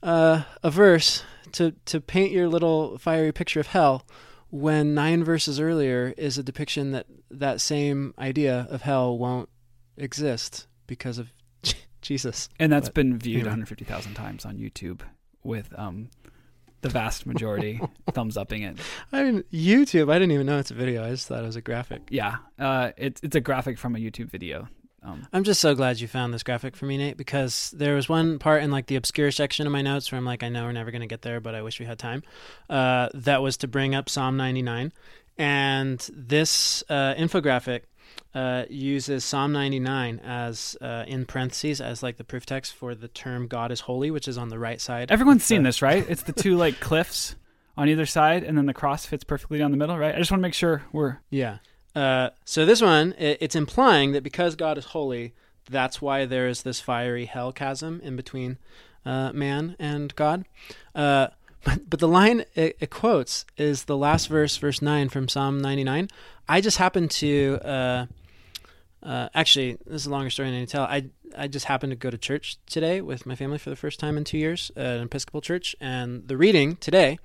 uh, a verse to to paint your little fiery picture of hell when nine verses earlier is a depiction that that same idea of hell won't exist because of Jesus. And that's But, been viewed anyway. 150,000 times on YouTube with um, the vast majority (laughs) thumbs upping it. I mean, YouTube. I didn't even know it's a video. I just thought it was a graphic. Yeah, uh, it's it's a graphic from a YouTube video. Um, I'm just so glad you found this graphic for me, Nate, because there was one part in like the obscure section of my notes where I'm like, I know we're never going to get there, but I wish we had time. Uh, that was to bring up Psalm 99, and this uh, infographic uh, uses Psalm 99 as uh, in parentheses as like the proof text for the term "God is holy," which is on the right side. everyone's seen this, right? It's the two like (laughs) cliffs on either side, and then the cross fits perfectly down the middle, right? I just want to make sure we're Yeah. Uh, so this one, it, it's implying that because God is holy, that's why there is this fiery hell chasm in between uh, man and God. Uh, (laughs) but, but the line it, it quotes is the last verse, verse 9 from Psalm 99. I just happened to, uh, uh, actually, this is a longer story than I tell. I, I just happened to go to church today with my family for the first time in two years an Episcopal church. And the reading today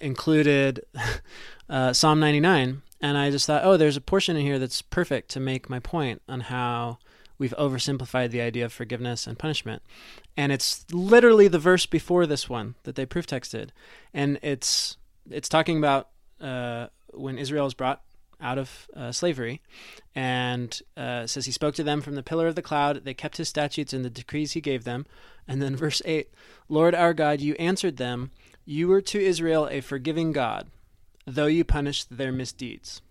included (laughs) Psalm 99. And I just thought, oh, there's a portion in here that's perfect to make my point on how we've oversimplified the idea of forgiveness and punishment. And it's literally the verse before this one that they proof texted. And it's it's talking about uh, when Israel is brought out of uh, slavery, and uh, says he spoke to them from the pillar of the cloud. They kept his statutes and the decrees he gave them. And then verse eight, Lord our God, you answered them. You were to Israel a forgiving God, though you punish their misdeeds.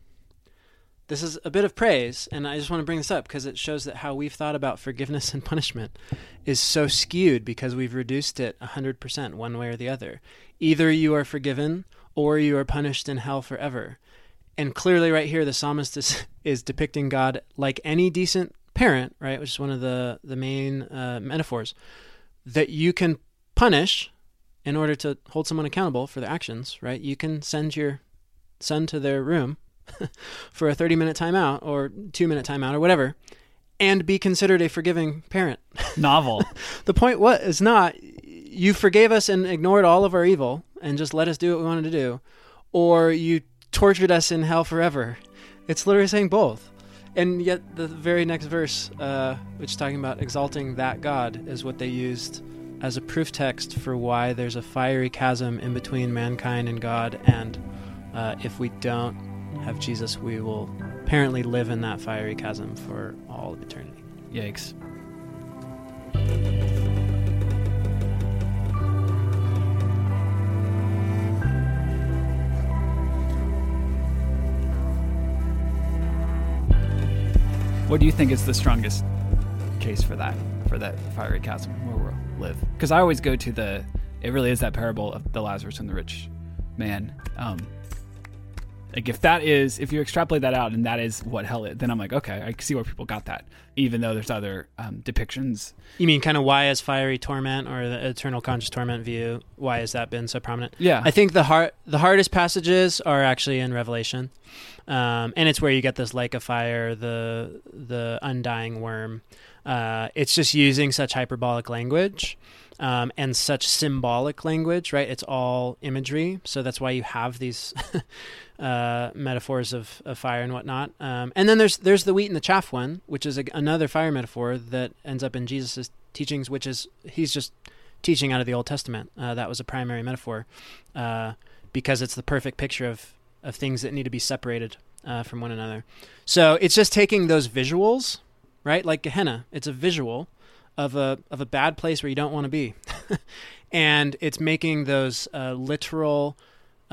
This is a bit of praise, and I just want to bring this up because it shows that how we've thought about forgiveness (laughs) and punishment is so skewed because we've reduced it 100% one way or the other. Either you are forgiven or you are punished in hell forever. And clearly, right here, the psalmist is, (laughs) is depicting God like any decent parent, right, which is one of the, the main uh, metaphors, that you can punish in order to hold someone accountable for their actions, right? You can send your son to their room (laughs) for a 30 minute timeout or two minute timeout or whatever and be considered a forgiving parent. (laughs) novel. The point what is not you forgave us and ignored all of our evil and just let us do what we wanted to do, or you tortured us in hell forever. It's literally saying both. And yet, the very next verse, uh, which is talking about exalting that God, is what they used as a proof text for why there's a fiery chasm in between mankind and God. And uh, if we don't have Jesus, we will apparently live in that fiery chasm for all of eternity. Yikes. What do you think is the strongest case for that, for that fiery chasm where we'll live? Because I always go to the, it really is that parable of the Lazarus and the rich man. Um, like if that is, if you extrapolate that out and that is what hell is, then I'm like, okay, I see where people got that. Even though there's other um, depictions. You mean kind of why is fiery torment or the eternal conscious torment view? Why has that been so prominent? Yeah. I think the hard, the hardest passages are actually in Revelation, um, and it's where you get this lake of fire, the the undying worm. Uh, it's just using such hyperbolic language um, and such symbolic language, right? It's all imagery, so that's why you have these (laughs) uh, metaphors of, of fire and whatnot. Um, and then there's there's the wheat and the chaff one, which is a, another fire metaphor that ends up in Jesus' teachings, which is he's just teaching out of the Old Testament. Uh, that was a primary metaphor uh, because it's the perfect picture of of things that need to be separated uh, from one another. So it's just taking those visuals, right? Like Gehenna, it's a visual of a of a bad place where you don't want to be, (laughs) and it's making those uh, literal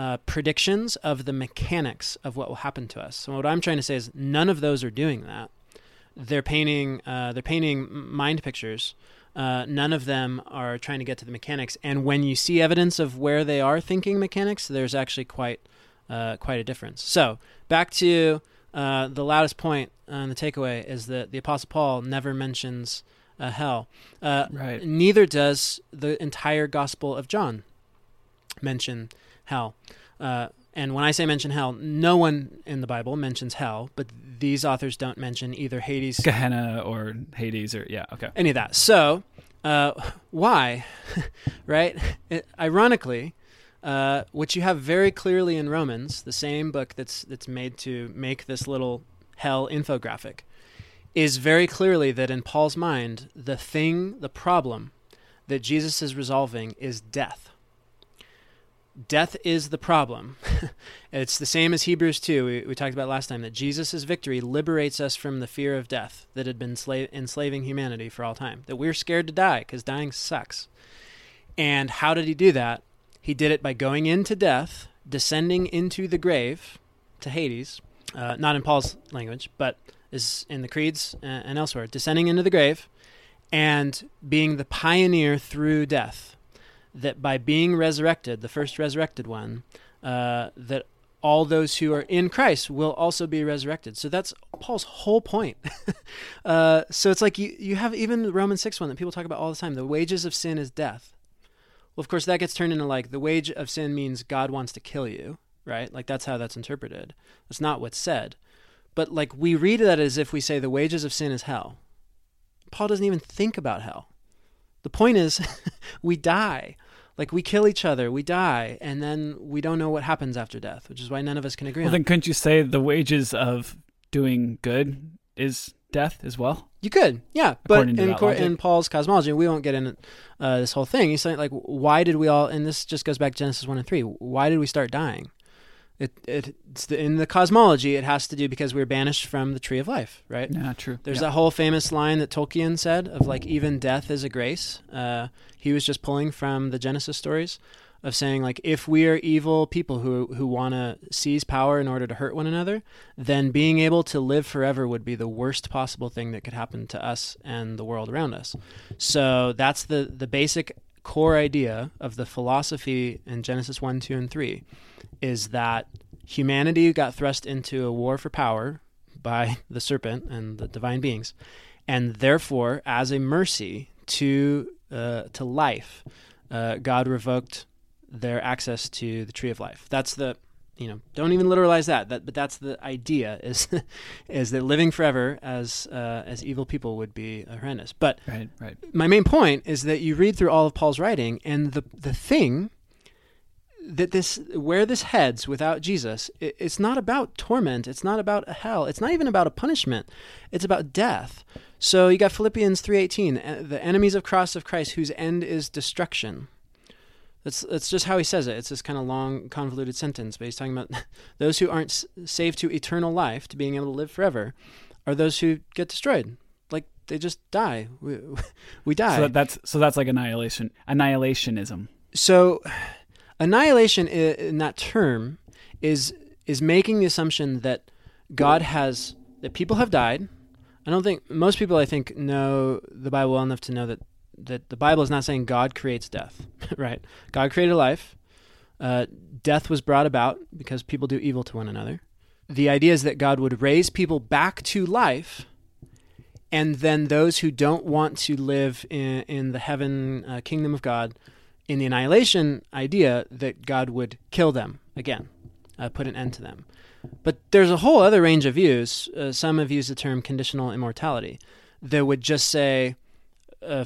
uh, predictions of the mechanics of what will happen to us. So what I'm trying to say is none of those are doing that. They're painting uh, they're painting mind pictures. Uh, none of them are trying to get to the mechanics. And when you see evidence of where they are thinking mechanics, there's actually quite uh, quite a difference. So back to uh, the loudest point and the takeaway is that the Apostle Paul never mentions uh, hell. Uh, Right. Neither does the entire Gospel of John mention hell. Uh, and when I say mention hell, no one in the Bible mentions hell, but these authors don't mention either Hades, Gehenna or Hades or, yeah, okay. any of that. So, uh, why? (laughs) right? It, ironically, uh, what you have very clearly in Romans, the same book that's that's made to make this little hell infographic, is very clearly that in Paul's mind, the thing, the problem that Jesus is resolving is death. Death is the problem. (laughs) it's the same as Hebrews 2, we, we talked about last time, that Jesus' victory liberates us from the fear of death that had been sla- enslaving humanity for all time. That we're scared to die because dying sucks. And how did he do that? He did it by going into death, descending into the grave to Hades, uh, not in Paul's language, but is in the creeds uh, and elsewhere, descending into the grave and being the pioneer through death. That by being resurrected, the first resurrected one, uh, that all those who are in Christ will also be resurrected. So that's Paul's whole point. (laughs) uh, so it's like you, you have even Romans 6 one that people talk about all the time. The wages of sin is death. Well, of course, that gets turned into like the wage of sin means God wants to kill you, right? Like that's how that's interpreted. That's not what's said. But like we read that as if we say the wages of sin is hell. Paul doesn't even think about hell. The point is, (laughs) we die. Like we kill each other, we die, and then we don't know what happens after death, which is why none of us can agree Well, on. then couldn't you say the wages of doing good is death as well? You could, yeah, but According in, cor- in Paul's cosmology, we won't get into uh, this whole thing. He's saying like, why did we all? And this just goes back to Genesis one and three. Why did we start dying? It, it it's the, in the cosmology, it has to do because we were banished from the tree of life, right? Yeah, true. There's yeah. that whole famous line that Tolkien said of like even death is a grace. Uh, he was just pulling from the Genesis stories of saying like if we are evil people who who want to seize power in order to hurt one another, then being able to live forever would be the worst possible thing that could happen to us and the world around us. So that's the the basic core idea of the philosophy in Genesis 1, 2 and 3 is that humanity got thrust into a war for power by the serpent and the divine beings, and therefore, as a mercy to uh, to life, uh, God revoked their access to the tree of life. That's the you know don't even literalize that, that but that's the idea is (laughs) is that living forever as uh, as evil people would be horrendous. But Right, right. my main point is that you read through all of Paul's writing, and the the thing that this where this heads without Jesus, it, it's not about torment. It's not about a hell. It's not even about a punishment. It's about death. So you got Philippians three eighteen, the enemies of cross of Christ, whose end is destruction. That's that's just how he says it. It's this kind of long, convoluted sentence, but he's talking about (laughs) those who aren't saved to eternal life, to being able to live forever, are those who get destroyed. Like they just die. We, (laughs) we die. So that's so that's like annihilation, annihilationism. So, (sighs) annihilation in that term is is making the assumption that God has that people have died. I don't think most people I think know the Bible well enough to know that that the Bible is not saying God creates death, (laughs) right? God created life. Uh, death was brought about because people do evil to one another. The idea is that God would raise people back to life, and then those who don't want to live in, in the heaven uh, kingdom of God in the annihilation idea that God would kill them again, uh, put an end to them. But there's a whole other range of views. Uh, some have used the term conditional immortality that would just say uh,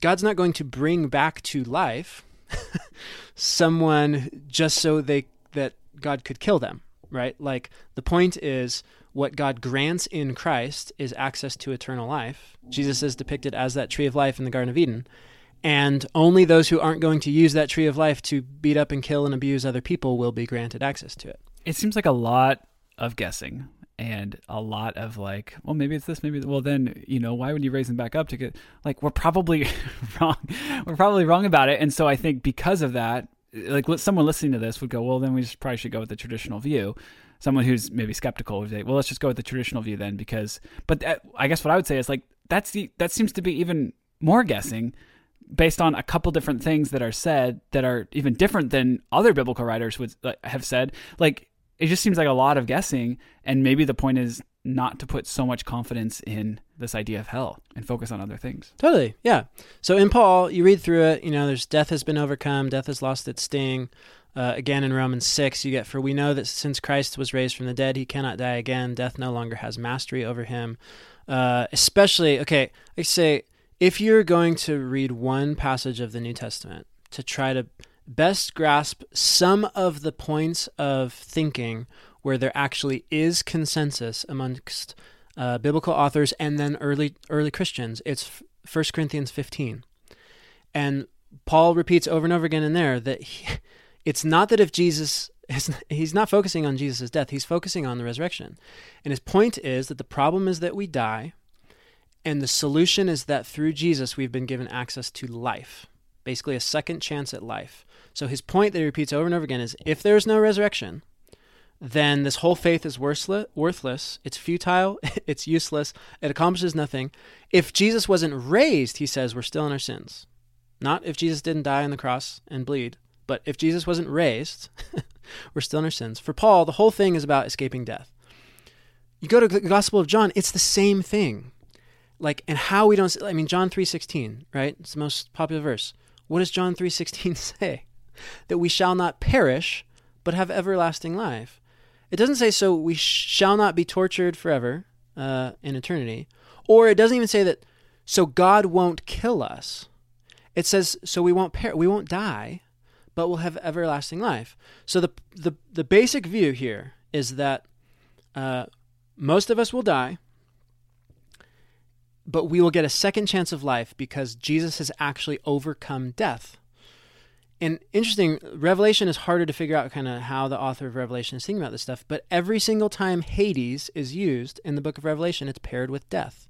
God's not going to bring back to life (laughs) someone just so they that God could kill them, right? Like the point is what God grants in Christ is access to eternal life. Jesus is depicted as that tree of life in the Garden of Eden and only those who aren't going to use that tree of life to beat up and kill and abuse other people will be granted access to it. It seems like a lot of guessing and a lot of like, well, maybe it's this, maybe well, then you know, why would you raise them back up to get like we're probably (laughs) wrong, we're probably wrong about it, and so I think because of that, like someone listening to this would go, well, then we just probably should go with the traditional view. Someone who's maybe skeptical would say, well, let's just go with the traditional view then, because. But that, I guess what I would say is like that's the that seems to be even more guessing based on a couple different things that are said that are even different than other biblical writers would have said. Like it just seems like a lot of guessing, and maybe the point is not to put so much confidence in this idea of hell and focus on other things. Totally, yeah. So in Paul, you read through it. You know, there's death has been overcome, death has lost its sting. Uh, again in Romans six, you get for we know that since Christ was raised from the dead, he cannot die again. Death no longer has mastery over him. Uh, especially, okay, I say if you're going to read one passage of the New Testament to try to best grasp some of the points of thinking where there actually is consensus amongst uh, biblical authors and then early early Christians, it's 1 Corinthians 15. And Paul repeats over and over again in there that he, (laughs) it's not that if Jesus (laughs) is, he's not focusing on Jesus' death, he's focusing on the resurrection. And his point is that the problem is that we die, and the solution is that through Jesus we've been given access to life, basically a second chance at life. So his point that he repeats over and over again is if there's no resurrection, then this whole faith is worthless, worthless. It's futile. (laughs) It's useless. It accomplishes nothing. If Jesus wasn't raised, he says, we're still in our sins. Not if Jesus didn't die on the cross and bleed, but if Jesus wasn't raised, (laughs) we're still in our sins. For Paul, the whole thing is about escaping death. You go to the Gospel of John, it's the same thing. Like, and how we don't, I mean, John 3.16, right? It's the most popular verse. What does John 3.16 (laughs) say? That we shall not perish, but have everlasting life. It doesn't say so we shall not be tortured forever uh, in eternity, or it doesn't even say that so God won't kill us. It says so we won't per- we won't die, but we'll have everlasting life. So the the the basic view here is that uh, most of us will die, but we will get a second chance of life because Jesus has actually overcome death. And interesting revelation is harder to figure out kind of how the author of revelation is thinking about this stuff but every single time hades is used in the book of revelation it's paired with death.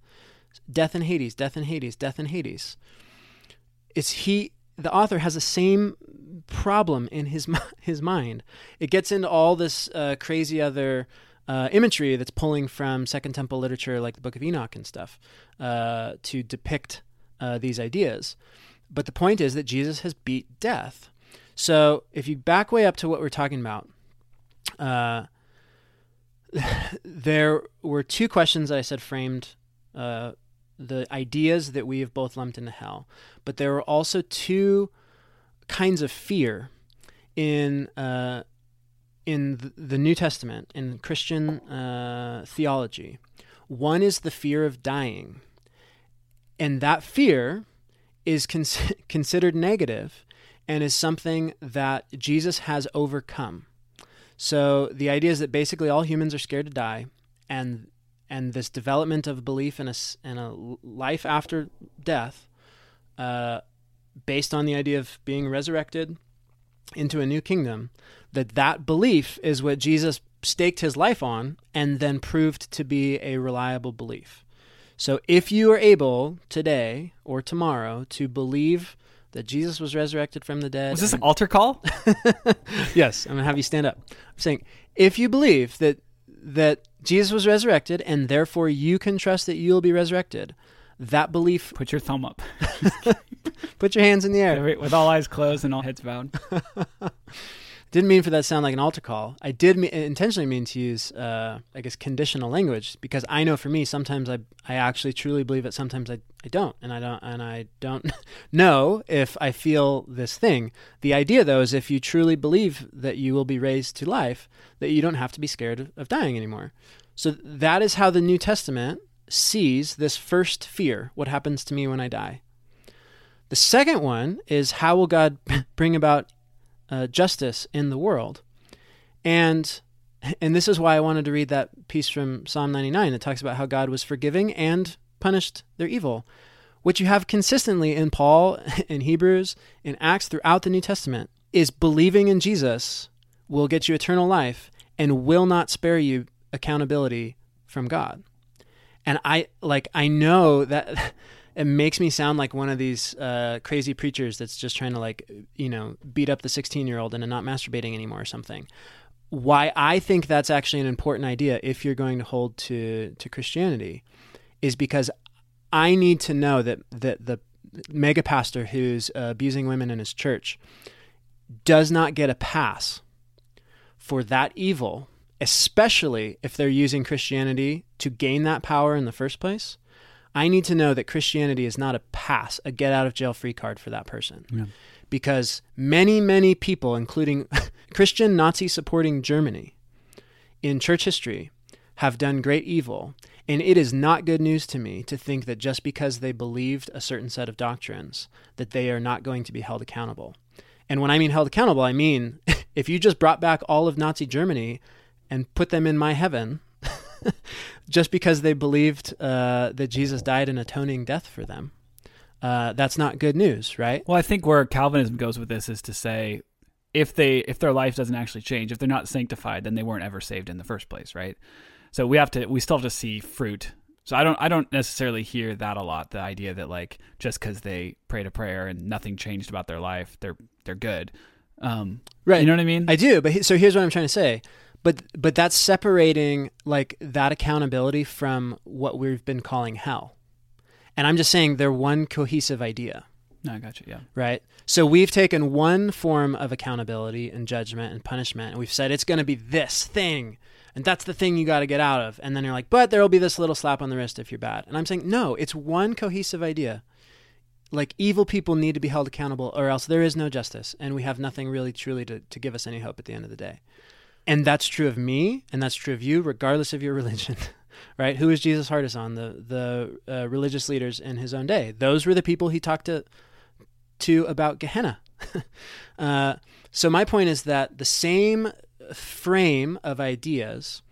Death and hades death and hades death and hades. It's he the author has the same problem in his (laughs) his mind. It gets into all this uh, crazy other uh, imagery that's pulling from second temple literature like the book of enoch and stuff uh, to depict uh, these ideas but the point is that Jesus has beat death. So if you back way up to what we're talking about, uh, (laughs) there were two questions that I said framed uh, the ideas that we have both lumped into hell. But there were also two kinds of fear in uh, in the New Testament in Christian uh, theology. One is the fear of dying, and that fear is con- (laughs) considered negative and is something that Jesus has overcome. So the idea is that basically all humans are scared to die, and and this development of belief in a, in a life after death, uh, based on the idea of being resurrected into a new kingdom, that that belief is what Jesus staked his life on, and then proved to be a reliable belief. So if you are able today or tomorrow to believe that Jesus was resurrected from the dead, Was this an altar call? (laughs) yes, I'm gonna have you stand up. I'm saying if you believe that that Jesus was resurrected and therefore you can trust that you'll be resurrected, that belief Put your thumb up. (laughs) put your hands in the air. With all eyes closed and all heads bowed. (laughs) Didn't mean for that to sound like an altar call. I did me- intentionally mean to use, uh, I guess, conditional language because I know for me sometimes I I actually truly believe it. Sometimes I, I don't, and I don't and I don't (laughs) know if I feel this thing. The idea though is if you truly believe that you will be raised to life, that you don't have to be scared of, of dying anymore. So that is how the New Testament sees this first fear: what happens to me when I die. The second one is how will God (laughs) bring about uh, justice in the world. And and this is why I wanted to read that piece from Psalm 99 that talks about how God was forgiving and punished their evil, which you have consistently in Paul, (laughs) in Hebrews, in Acts throughout the New Testament, is believing in Jesus will get you eternal life and will not spare you accountability from God. And I like I know that (laughs) it makes me sound like one of these uh, crazy preachers that's just trying to like you know beat up the 16 year old and not masturbating anymore or something. Why i think that's actually an important idea if you're going to hold to to christianity is because i need to know that that the mega pastor who's uh, abusing women in his church does not get a pass for that evil especially if they're using christianity to gain that power in the first place I need to know that Christianity is not a pass, a get out of jail free card for that person. Yeah. Because many, many people, including (laughs) Christian Nazi supporting Germany in church history, have done great evil. And it is not good news to me to think that just because they believed a certain set of doctrines, that they are not going to be held accountable. And when I mean held accountable, I mean (laughs) if you just brought back all of Nazi Germany and put them in my heaven, (laughs) just because they believed uh, that Jesus died an atoning death for them. Uh, that's not good news, right? Well, I think where Calvinism goes with this is to say if they if their life doesn't actually change, if they're not sanctified, then they weren't ever saved in the first place, right? So we have to we still have to see fruit. So I don't I don't necessarily hear that a lot. The idea that like just because they prayed a prayer and nothing changed about their life, they're they're good. Um, Right. You know what I mean? I do, but he, so here's what I'm trying to say. But but that's separating like that accountability from what we've been calling hell. And I'm just saying they're one cohesive idea. no, I got you. Yeah. right? So we've taken one form of accountability and judgment and punishment, and we've said it's going to be this thing, and that's the thing you got to get out of. And then you're like, but there will be this little slap on the wrist if you're bad. And I'm saying, no, it's one cohesive idea. Like evil people need to be held accountable, or else there is no justice, and we have nothing really truly to, to give us any hope at the end of the day. And that's true of me, and that's true of you, regardless of your (laughs) religion. right? Who is Jesus hardest on? The the uh, religious leaders in his own day. Those were the people he talked to to about Gehenna. (laughs) uh, so my point is that the same frame of ideas,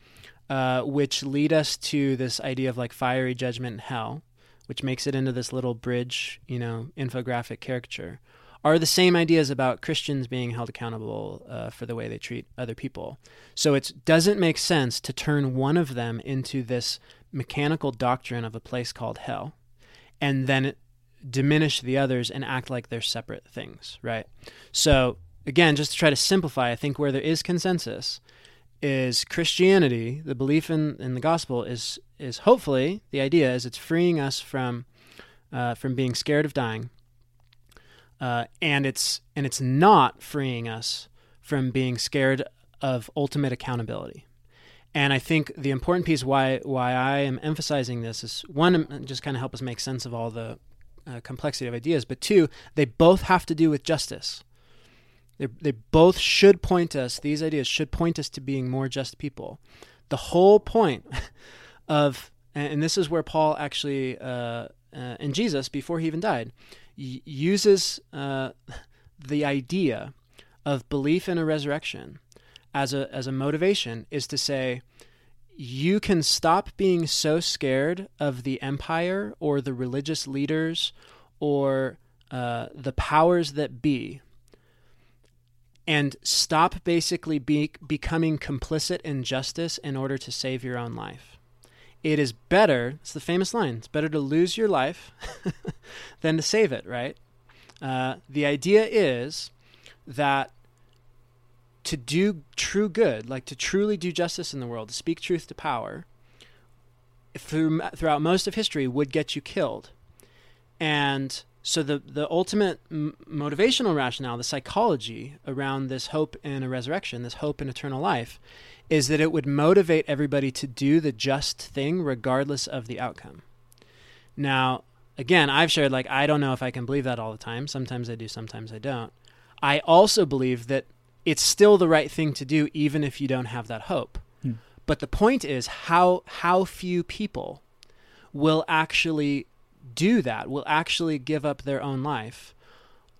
uh, which lead us to this idea of like fiery judgment and hell, which makes it into this little bridge, you know, infographic caricature, are the same ideas about Christians being held accountable uh, for the way they treat other people. So it doesn't make sense to turn one of them into this mechanical doctrine of a place called hell, and then diminish the others and act like they're separate things, right? So again, just to try to simplify, I think where there is consensus is Christianity, the belief in, in the gospel is is hopefully the idea is it's freeing us from uh, from being scared of dying, uh, and it's and it's not freeing us from being scared of ultimate accountability. And I think the important piece why why I am emphasizing this is one, just kind of help us make sense of all the uh, complexity of ideas, but two, they both have to do with justice. They they both should point us. These ideas should point us to being more just people. The whole point (laughs) of and this is where Paul actually uh, uh, and Jesus before he even died uses uh, (laughs) the idea of belief in a resurrection as a as a motivation is to say you can stop being so scared of the empire or the religious leaders or uh, the powers that be and stop basically be, becoming complicit in justice in order to save your own life. It is better, it's the famous line, it's better to lose your life (laughs) than to save it, right? Uh, the idea is that to do true good, like to truly do justice in the world, to speak truth to power, through, throughout most of history would get you killed. And so the the ultimate m- motivational rationale, the psychology around this hope in a resurrection, this hope in eternal life, is that it would motivate everybody to do the just thing regardless of the outcome. Now, again, I've shared like I don't know if I can believe that all the time. Sometimes I do, sometimes I don't. I also believe that it's still the right thing to do even if you don't have that hope. Hmm. But the point is how how few people will actually do that, will actually give up their own life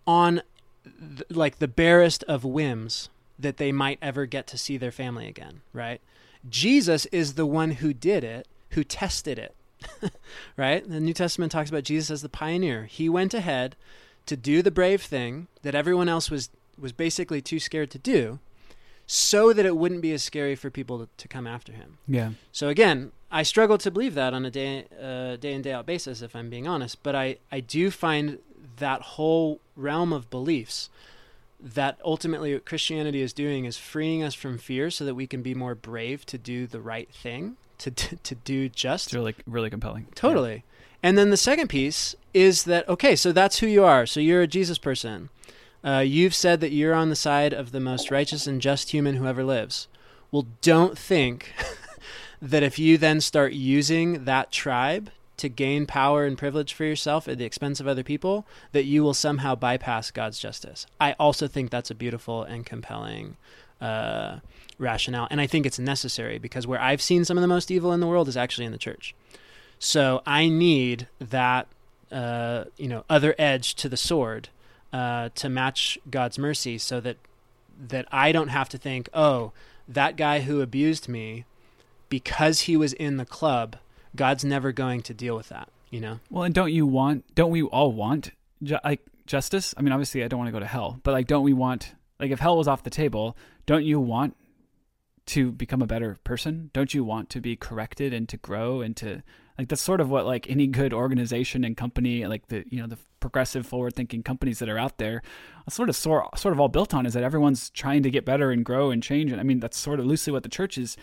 on th- like the barest of whims that they might ever get to see their family again, right? Jesus is the one who did it, who tested it. (laughs) right? The New Testament talks about Jesus as the pioneer. He went ahead to do the brave thing that everyone else was was basically too scared to do so that it wouldn't be as scary for people to, to come after him. Yeah. So again, I struggle to believe that on a day uh, day in day out basis, if I'm being honest. But I I do find that whole realm of beliefs that ultimately what Christianity is doing is freeing us from fear, so that we can be more brave to do the right thing, to to, to do just It's really really compelling. Totally. And then the second piece is that okay, so that's who you are. So you're a Jesus person. Uh, you've said that you're on the side of the most righteous and just human who ever lives. Well, don't think (laughs) that if you then start using that tribe to gain power and privilege for yourself at the expense of other people, that you will somehow bypass God's justice. I also think that's a beautiful and compelling uh, rationale, and I think it's necessary because where I've seen some of the most evil in the world is actually in the church. So I need that, uh, you know, other edge to the sword uh, to match God's mercy, so that that I don't have to think, oh, that guy who abused me, because he was in the club, God's never going to deal with that. You know? Well, and don't you want? Don't we all want ju- like justice? I mean, obviously, I don't want to go to hell, but like, don't we want? Like, if hell was off the table, don't you want to become a better person? Don't you want to be corrected and to grow and to like that's sort of what like any good organization and company like the you know the progressive forward thinking companies that are out there sort of sort, sort of all built on is that everyone's trying to get better and grow and change and i mean that's sort of loosely what the church is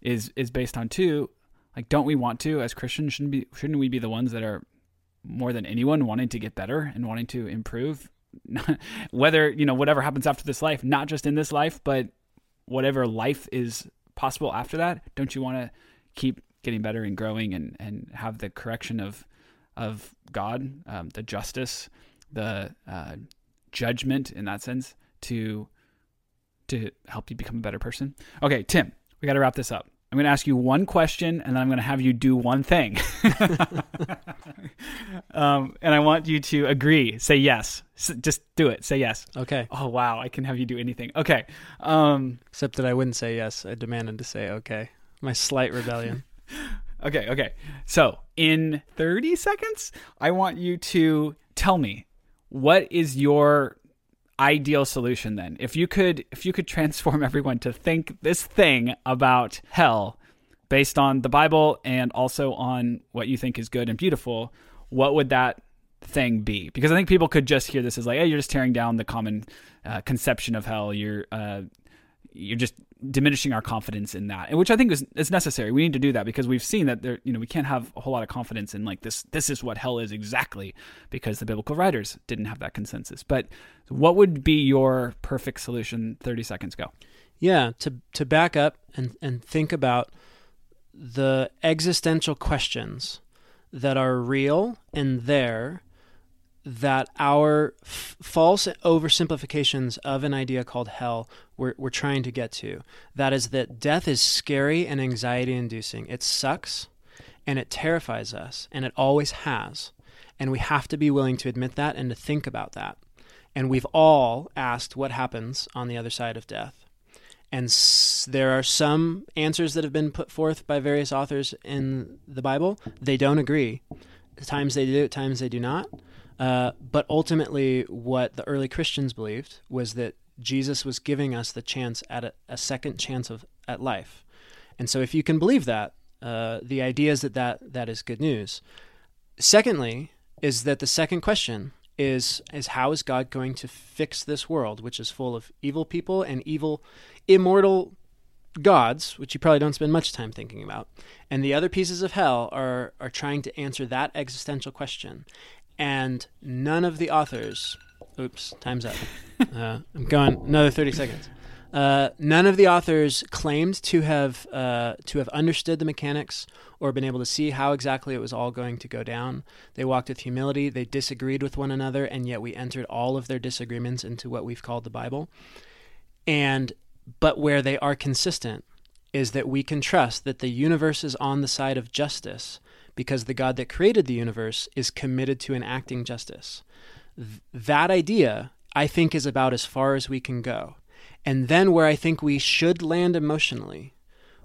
is is based on too like don't we want to as christians shouldn't be shouldn't we be the ones that are more than anyone wanting to get better and wanting to improve? (laughs) Whether you know whatever happens after this life not just in this life but whatever life is possible after that don't you want to keep getting better and growing and and have the correction of of god um, the justice the uh, judgment in that sense to to help you become a better person? Okay tim we got to wrap this up i'm going to ask you one question and then i'm going to have you do one thing (laughs) um, and i want you to agree say yes S- just do it say yes Okay. oh wow i can have you do anything okay um, Except that I wouldn't say yes. I demanded to say okay. My slight rebellion. (laughs) Okay, okay. So, in 30 seconds, I want you to tell me what is your ideal solution then? If you could if you could transform (laughs) everyone to think this thing about hell based on the Bible and also on what you think is good and beautiful, what would that thing be? Because I think people could just hear this as like, "Hey, you're just tearing down the common uh, conception of hell. You're uh, you're just diminishing our confidence in that, which I think is is necessary. We need to do that because we've seen that there, you know, we can't have a whole lot of confidence in like this. This is what hell is exactly because the biblical writers didn't have that consensus. But what would be your perfect solution? Thirty seconds go. Yeah, to to back up and and think about the existential questions that are real and there that our f- false oversimplifications of an idea called hell we're, we're trying to get to. That is that death is scary and anxiety inducing. It sucks and it terrifies us, and it always has. And we have to be willing to admit that and to think about that. And we've all asked what happens on the other side of death. And s- there are some answers that have been put forth by various authors in the Bible. They don't agree. At times they do, at times they do not. Uh, but ultimately, what the early Christians believed was that Jesus was giving us the chance at a, a second chance of at life. And so, if you can believe that, uh, the idea is that, that that is good news. Secondly, is that the second question is is how is God going to fix this world, which is full of evil people and evil, immortal gods, which you probably don't spend much time thinking about. And the other pieces of hell are are trying to answer that existential question. And none of the authors, oops, time's up. Uh, I'm going another 30 seconds. Uh, none of the authors claimed to have uh, to have understood the mechanics or been able to see how exactly it was all going to go down. They walked with humility. They disagreed with one another, and yet we entered all of their disagreements into what we've called the Bible. And but where they are consistent is that we can trust that the universe is on the side of justice because the God that created the universe is committed to enacting justice. Th- that idea, I think, is about as far as we can go. And then where I think we should land emotionally,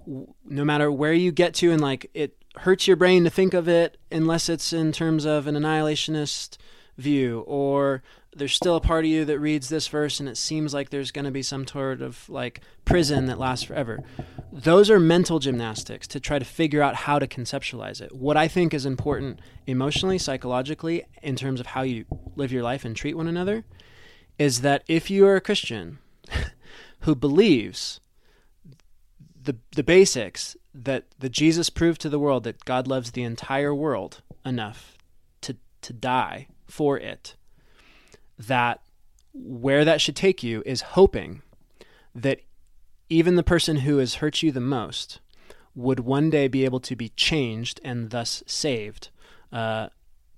w- no matter where you get to, and like it hurts your brain to think of it unless it's in terms of an annihilationist view, or there's still a part of you that reads this verse and it seems like there's going to be some sort of like prison that lasts forever. Those are mental gymnastics to try to figure out how to conceptualize it. What I think is important emotionally, psychologically, in terms of how you live your life and treat one another, is that if you are a Christian (laughs) who believes the the basics that that Jesus proved to the world that God loves the entire world enough to to die for it that where that should take you is hoping that even the person who has hurt you the most would one day be able to be changed and thus saved uh,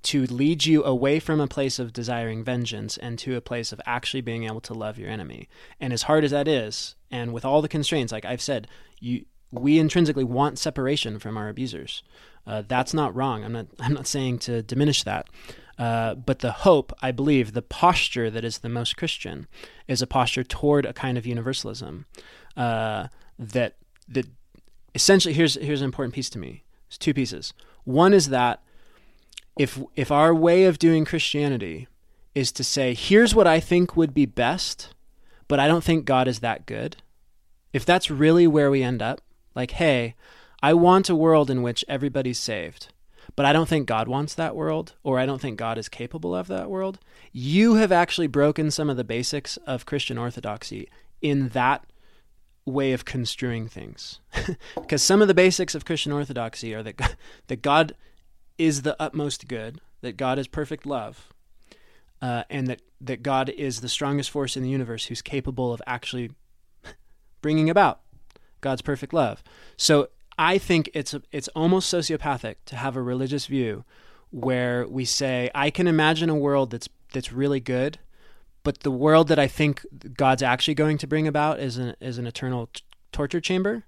to lead you away from a place of desiring vengeance and to a place of actually being able to love your enemy. And as hard as that is, and with all the constraints, like I've said, you we intrinsically want separation from our abusers. Uh, that's not wrong. I'm not. (laughs) I'm not saying to diminish that. Uh, but the hope, I believe, the posture that is the most Christian, is a posture toward a kind of universalism. Uh, that that essentially here's here's an important piece to me. It's two pieces. One is that if if our way of doing Christianity is to say, here's what I think would be best, but I don't think God is that good. If that's really where we end up, like, hey, I want a world in which everybody's saved, but I don't think God wants that world, or I don't think God is capable of that world, you have actually broken some of the basics of Christian orthodoxy in that way of construing things. (laughs) because some of the basics of Christian orthodoxy are that God, that God is the utmost good, that God is perfect love, uh, and that, that God is the strongest force in the universe who's capable of actually (laughs) bringing about God's perfect love. So I think it's it's almost sociopathic to have a religious view where we say I can imagine a world that's that's really good, but the world that I think God's actually going to bring about is an is an eternal t- torture chamber.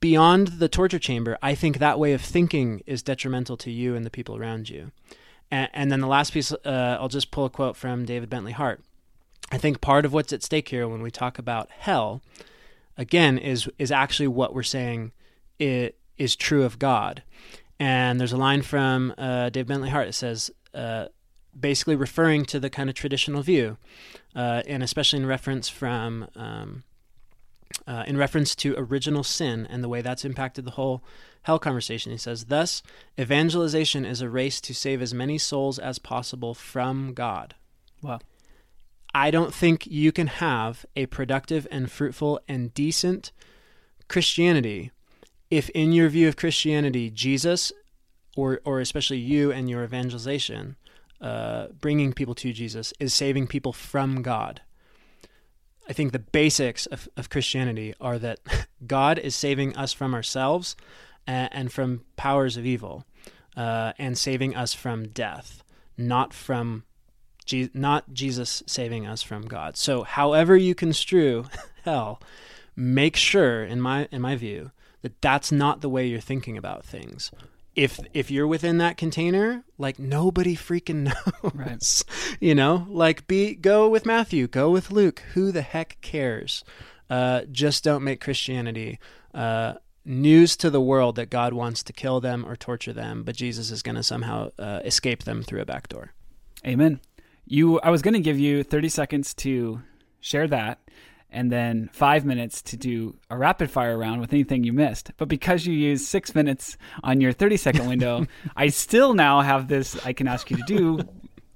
Beyond the torture chamber, I think that way of thinking is detrimental to you and the people around you. And, and then the last piece, uh, I'll just pull a quote from David Bentley Hart. I think part of what's at stake here when we talk about hell, again, is is actually what we're saying it is true of God. And there's a line from uh, Dave Bentley Hart that says, uh, basically referring to the kind of traditional view, uh, and especially in reference from um, uh, in reference to original sin and the way that's impacted the whole hell conversation. He says, "Thus, evangelization is a race to save as many souls as possible from God." Wow. I don't think you can have a productive and fruitful and decent Christianity if in your view of Christianity, Jesus, or or especially you and your evangelization, uh, bringing people to Jesus, is saving people from God. I think the basics of, of Christianity are that (laughs) God is saving us from ourselves and, and from powers of evil, uh, and saving us from death, not from Je- not Jesus saving us from God. So, however you construe (laughs) hell, make sure, in my in my view, that that's not the way you're thinking about things. if if you're within that container, like nobody freaking (laughs) knows. Right. You know, like be go with Matthew, go with Luke. Who the heck cares? Uh, just don't make Christianity uh, news to the world that God wants to kill them or torture them, but Jesus is going to somehow uh, escape them through a back door. Amen. You, I was going to give you 30 seconds to share that, and then five minutes to do a rapid fire round with anything you missed. But because you used six minutes on your 30 second window, (laughs) I still now have this I can ask you to do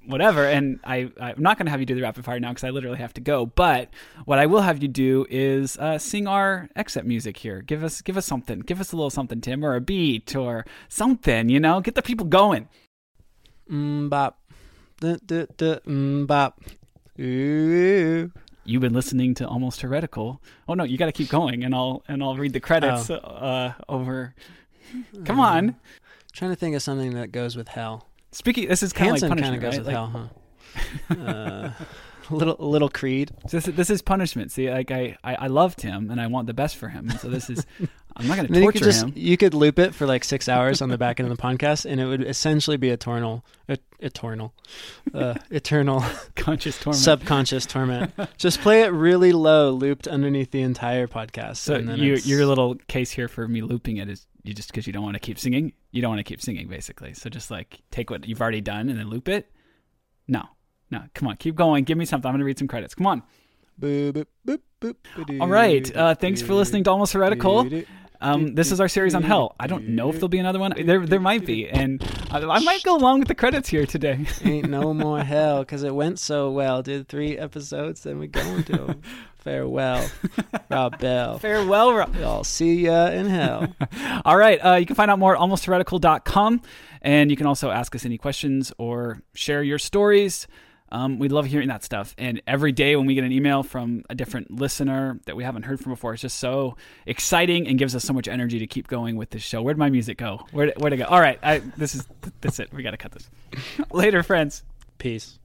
whatever. And I, I'm not going to have you do the rapid fire now because I literally have to go. But what I will have you do is uh, sing our exit music here. Give us, give us something. Give us a little something, Tim, or a beat or something. You know, get the people going. Mm bop, duh, duh, duh, mm bop. Ooh. You've been listening to Almost Heretical. Oh no, you got to keep going, and I'll and I'll read the credits uh, over. Come on. Trying to think of something that goes with hell. Speaking, this is kind of like punishment, of goes with Like, hell, huh? (laughs) uh, (laughs) little little Creed. This this is punishment. See, like I, I I loved him, and I want the best for him. And so this is. I'm not going (laughs) to Then you could torture just him. you could loop it for like six hours on the back end of the podcast, and it would essentially be eternal, et- eternal, uh, eternal (laughs) Conscious torment. subconscious torment. Just play it really low, looped underneath the entire podcast. so and then you, your little case here for me looping it is you just because you don't want to keep singing. You don't want to keep singing, basically. So just like take what you've already done and then loop it. No, no, come on, keep going. Give me something. I'm going to read some credits. Come on. Boop, boop, boop, boop, All right. Uh, thanks for listening to Almost Heretical. Um, this is our series on hell. I don't know if there'll be another one. There, there might be, and I, I might go along with the credits here today. (laughs) Ain't no (laughs) more hell because it went so well. Did three episodes, then we go into (laughs) farewell. Rob Bell. Farewell, Rob. I'll see ya in hell. All right. Uh, you can find out more at almostheretical.com. And you can also ask us any questions or share your stories. Um, we love hearing that stuff. And every day when we get an email from a different listener that we haven't heard from before, it's just so exciting and gives us so much energy to keep going with this show. Where'd my music go? Where'd, where'd it go? All right. I, this is, that's it. We got to cut this. (laughs) Later, friends. Peace.